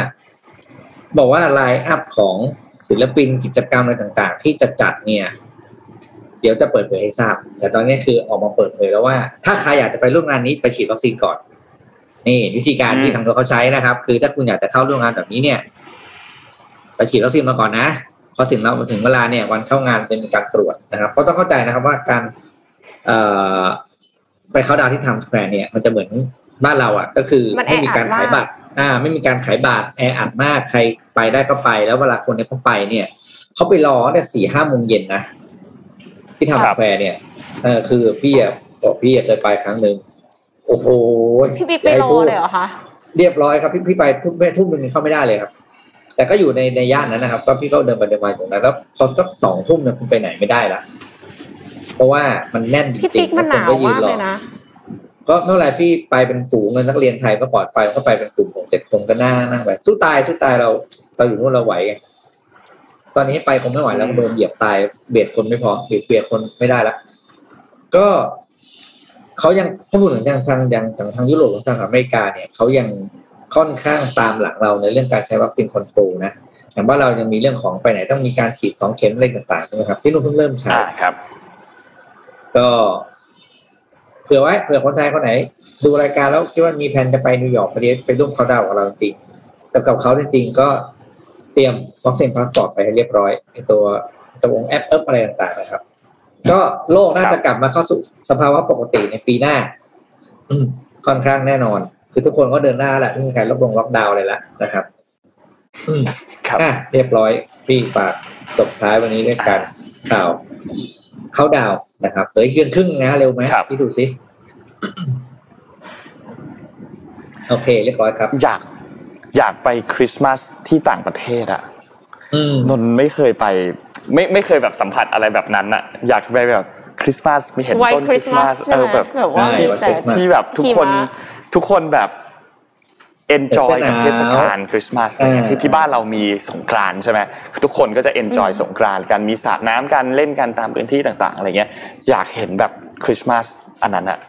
บอกว่าไลน์อัพของศิลปินกิจกรรมอะไรต่าง ๆ ที่จะจัดเนี่ย เดี๋ยวจะเปิดเผยให้ทราบ แต่ตอนนี้คือออกมาเปิดเผยแล้วว่า ถ้าใครอยากจะไปร่วมงานนี้ไปฉีดวัคซีนก่อน นี่วิธีการอืมที่ทางตัวเขาใช้นะครับ คือถ้าคุณอยากจะเข้าร่วมงานแบบนี้เนี่ยไปฉีดวัคซีนมาก่อนนะพอถึงเราถึงเวลาเนี่ยวันเข้างานเป็นการตรวจนะครับเพราะต้องเข้าใจนะครับว่าการเอ่อไปเคานต์ดาวน์ที่ไทม์สแควร์เนี่ยมันจะเหมือนบ้านเราอะ ก็คือมันไม่มีการแออัดมากขายบัตร อ่า ไม่มีการขายบัตรแออัดมากใครไปได้ก็ไป แล้วเวลาคนเนี่ยเขาไปเนี่ยเขาไปรอตั้งแต่สี่ห้าโมงเย็นนะที่ไทม์สแควร์เนี่ยเออคือพี่อะบอกพี่อะเคยไปครั้งหนึ่ง โอ้โหพี่บิ๊กไปรอเลยเหรอคะเรียบร้อยครับพี่พี่ไปทุ่มแม่ทุ่มหนึ่งเข้าไม่ได้เลยครับ แต่ก็อยู่ในในย่านนั้นนะครับ ก็พี่ก็เดินไปเดินมาอยู่นั้นแล้วพอสักสองทุ่มเนี่ยคุณไปไหนไม่ได้ละเพราะว่ามันแน่นจพี่ริปิ๊งกๆมันหคนนาวก็ยืนมากรเลอยนะก็เมื่อไหร่พี่ไปเป็นฝูงเงินนักเรียนไทยก็ปลอดภัยก็ไปเป็นกลุ่มหกเจ็ดคนก็น่านั่งไปสู้ตายสู้ตายเราเราอยู่นู่นเราไหวไงตอนนี้ไปคงไม่ไหวแล้วโดนเหยียบตายเบียดคนไม่พอเบียดเบียดคนไม่ได้ละก็ เขายังถ้าพูดถึงทางทางยังทางทางยุโรปทางอเมริกาเนี่ยเขายังค่อนข้างตามหลังเราในเรื่องการใช้วัคซีน control นะอย่างบ้านเรายังมีเรื่องของไปไหนต้องมีการฉีดสองเข็มอะไรต่างๆใช่ไหมครับ ที่นู่นเพิ่งเริ่มใช้อ่าครับ ก็เผื่อไว้เผื่อคนไทยคนไหน ดูรายการแล้วคิดว่ามีแผนจะไปนิวยอร์กพอดีไปร่วมเคานต์ดาวน์กับเราจริงๆแต่กับเขาจริงๆก็เตรียม vaccine passport ไปให้เรียบร้อยไอ้ตัวตัววงแอปเอิบอะไรต่างๆนะครับ ก็โลกน่าจะกลับมาเข้าสู่สภาวะปกติในปีหน้า อืมค่อนข้างแน่นอน คือทุกคนก็เดินหน้าแหละไม่มีใครลดลงล็อกดาวน์เลยละนะครับ อืมครับอะเรียบร้อยพี่ฝากจบท้ายวันนี้ด้วยการข่าวเคานต์ดาวน์นะครับเหลืออีกเดือนครึ่งนะเร็วไหมครับพี่ดูสิโอเค เรียบร้อยครับ อยากอยากไปคริสต์มาสที่ต่างประเทศอะอืมนนท์ไม่เคยไป ไม่ไม่เคยแบบสัมผัสอะไรแบบนั้นอะอยากไปแบบคริสต์มาสมีเห็นไวต้นคคริริสสต์ต์มามาสสใช่เอไหมอแบบแบบว่าใช่มีวันแต่คริสต์มาสที่แบบทุกคนหิมะทุกคนแบบ enjoy กับเทศกาลคริสต์มาสอะไรเงี้ยคือที่บ้านเรามีสงกรานต์ใช่ไหมคือทุกคนก็จะ enjoy สงกรานต์กันมีสาดน้ำกันเล่นกันตามพื้นที่ต่าง ๆ อะไรเงี้ยอยากเห็นแบบคริสต์มาสอันนั้นอะ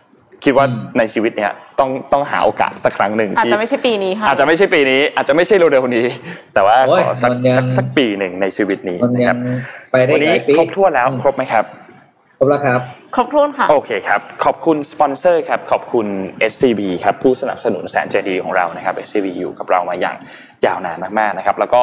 คิดว่าในชีวิตเนี้ยต้องต้องหาโอกาสสักครั้งหนึ่งอาจที่จะไม่ใช่ปีนี้ค่ะอาจจะไม่ใช่ปีนี้ อาจจะไม่ใช่เร็วๆนี้ แต่ว่าโอ้ยขอสักมันยังสักสักปีหนึ่งในชีวิตนี้มันนะคยัรับงไปได้วันหนี้ลายปีครบถ้วนแล้วครบไหมครับครบแล้วครับ ครบถ้วนค่ะ โอเคครับ ขอบคุณสปอนเซอร์ครับ ขอบคุณ SCB ครับ ผู้สนับสนุนแสนใจดีของเรานะครับ SCB อยู่กับเรามาอย่างยาวนานมากๆนะครับ แล้วก็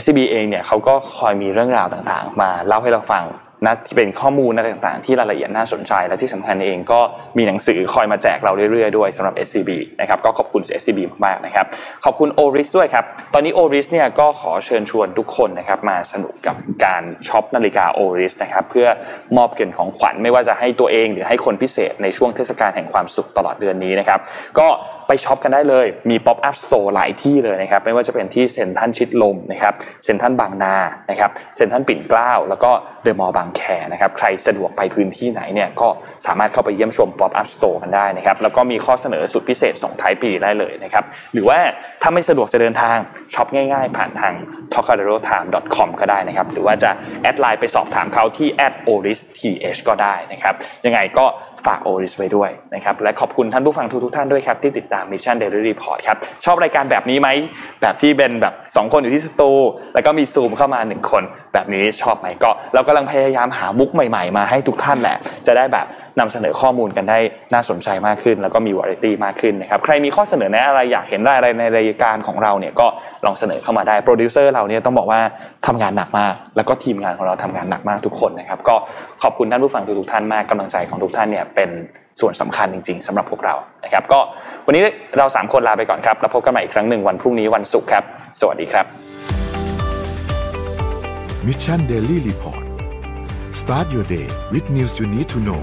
SCB เองเนี่ยเขาก็คอยมีเรื่องราวต่างๆ มาเล่าให้เราฟัง นะที่เป็นข้อมูลอะไรต่างๆ ที่รายละเอียดน่าสนใจ และที่สำคัญเองก็มีหนังสือคอยมาแจกเราเรื่อยๆด้วยสำหรับ SCB นะครับก็ขอบคุณ SCB มากๆนะครับขอบคุณ Oris ด้วยครับ ตอนนี้ Oris เนี่ยก็ขอเชิญชวนทุกคนนะครับมาสนุกกับการช็อปนาฬิกา Oris นะครับเพื่อมอบเงินของขวัญไม่ว่าจะให้ตัวเองหรือให้คนพิเศษในช่วงเทศกาลแห่งความสุขตลอดเดือนนี้นะครับก็ไปช็อปกันได้เลย มี Pop Up Store หลายที่เลยนะครับ ไม่ว่าจะเป็นที่เซ็นทรัลชิดลมนะครับเซ็นทรัลบางนานะครับเซ็นทรัลปิ่นเกล้า แล้วก็เดอะมอลล์บางแคนะครับ ใครสะดวกไปพื้นที่ไหนเนี่ยก็สามารถเข้าไปเยี่ยมชม Pop Up Store กันได้นะครับ แล้วก็มีข้อเสนอสุดพิเศษส่งท้ายปีได้เลยนะครับ หรือว่าถ้าไม่สะดวกจะเดินทางช็อปง่ายๆ ผ่านทาง t o k a d e r o t i m e com ก็ได้นะครับ หรือว่าจะแอดไลน์ไปสอบถามเขาที่ @oristh ก็ได้นะครับ ยังไงก็ ฝาก Oris ไว้ด้วยนะครับและขอบคุณท่านผู้ฟังทุกๆท่านด้วยครับ ที่ติดตาม Mission Daily Report ครับ ชอบรายการแบบนี้ไหม แบบที่เป็นแบบ 2 คนอยู่ที่สตูแล้วก็มีซูมเข้ามา 1 คน แบบนี้ชอบไหมก็ เรากำลังพยายามหามุกใหม่ๆ มาให้ทุกท่านแหละ จะได้แบบนำเสนอข้อมูลกันได้น่าสนใจมากขึ้น แล้วก็มีวาไรตี้มากขึ้นนะครับใครมีข้อเสนอแนะอะไรอยากเห็นอะไรในรายการของเราเนี่ยก็ลองเสนอเข้ามาได้โปรดิวเซอร์เราเนี่ยต้องบอกว่าทำงานหนักมาก แล้วก็ทีมงานของเราทำงานหนักมากทุกคนนะครับก็ขอบคุณท่านผู้ฟังทุกท่านมากกำลังใจของทุกท่านเนี่ยเป็นส่วนสำคัญจริง ๆสำหรับพวกเรานะครับก็วันนี้เราสามคนลาไปก่อนครับแล้วพบกันใหม่อีกครั้งหนึ่งวันพรุ่งนี้วันศุกร์ครับสวัสดีครับ Mission Daily Report start your day with news you need to know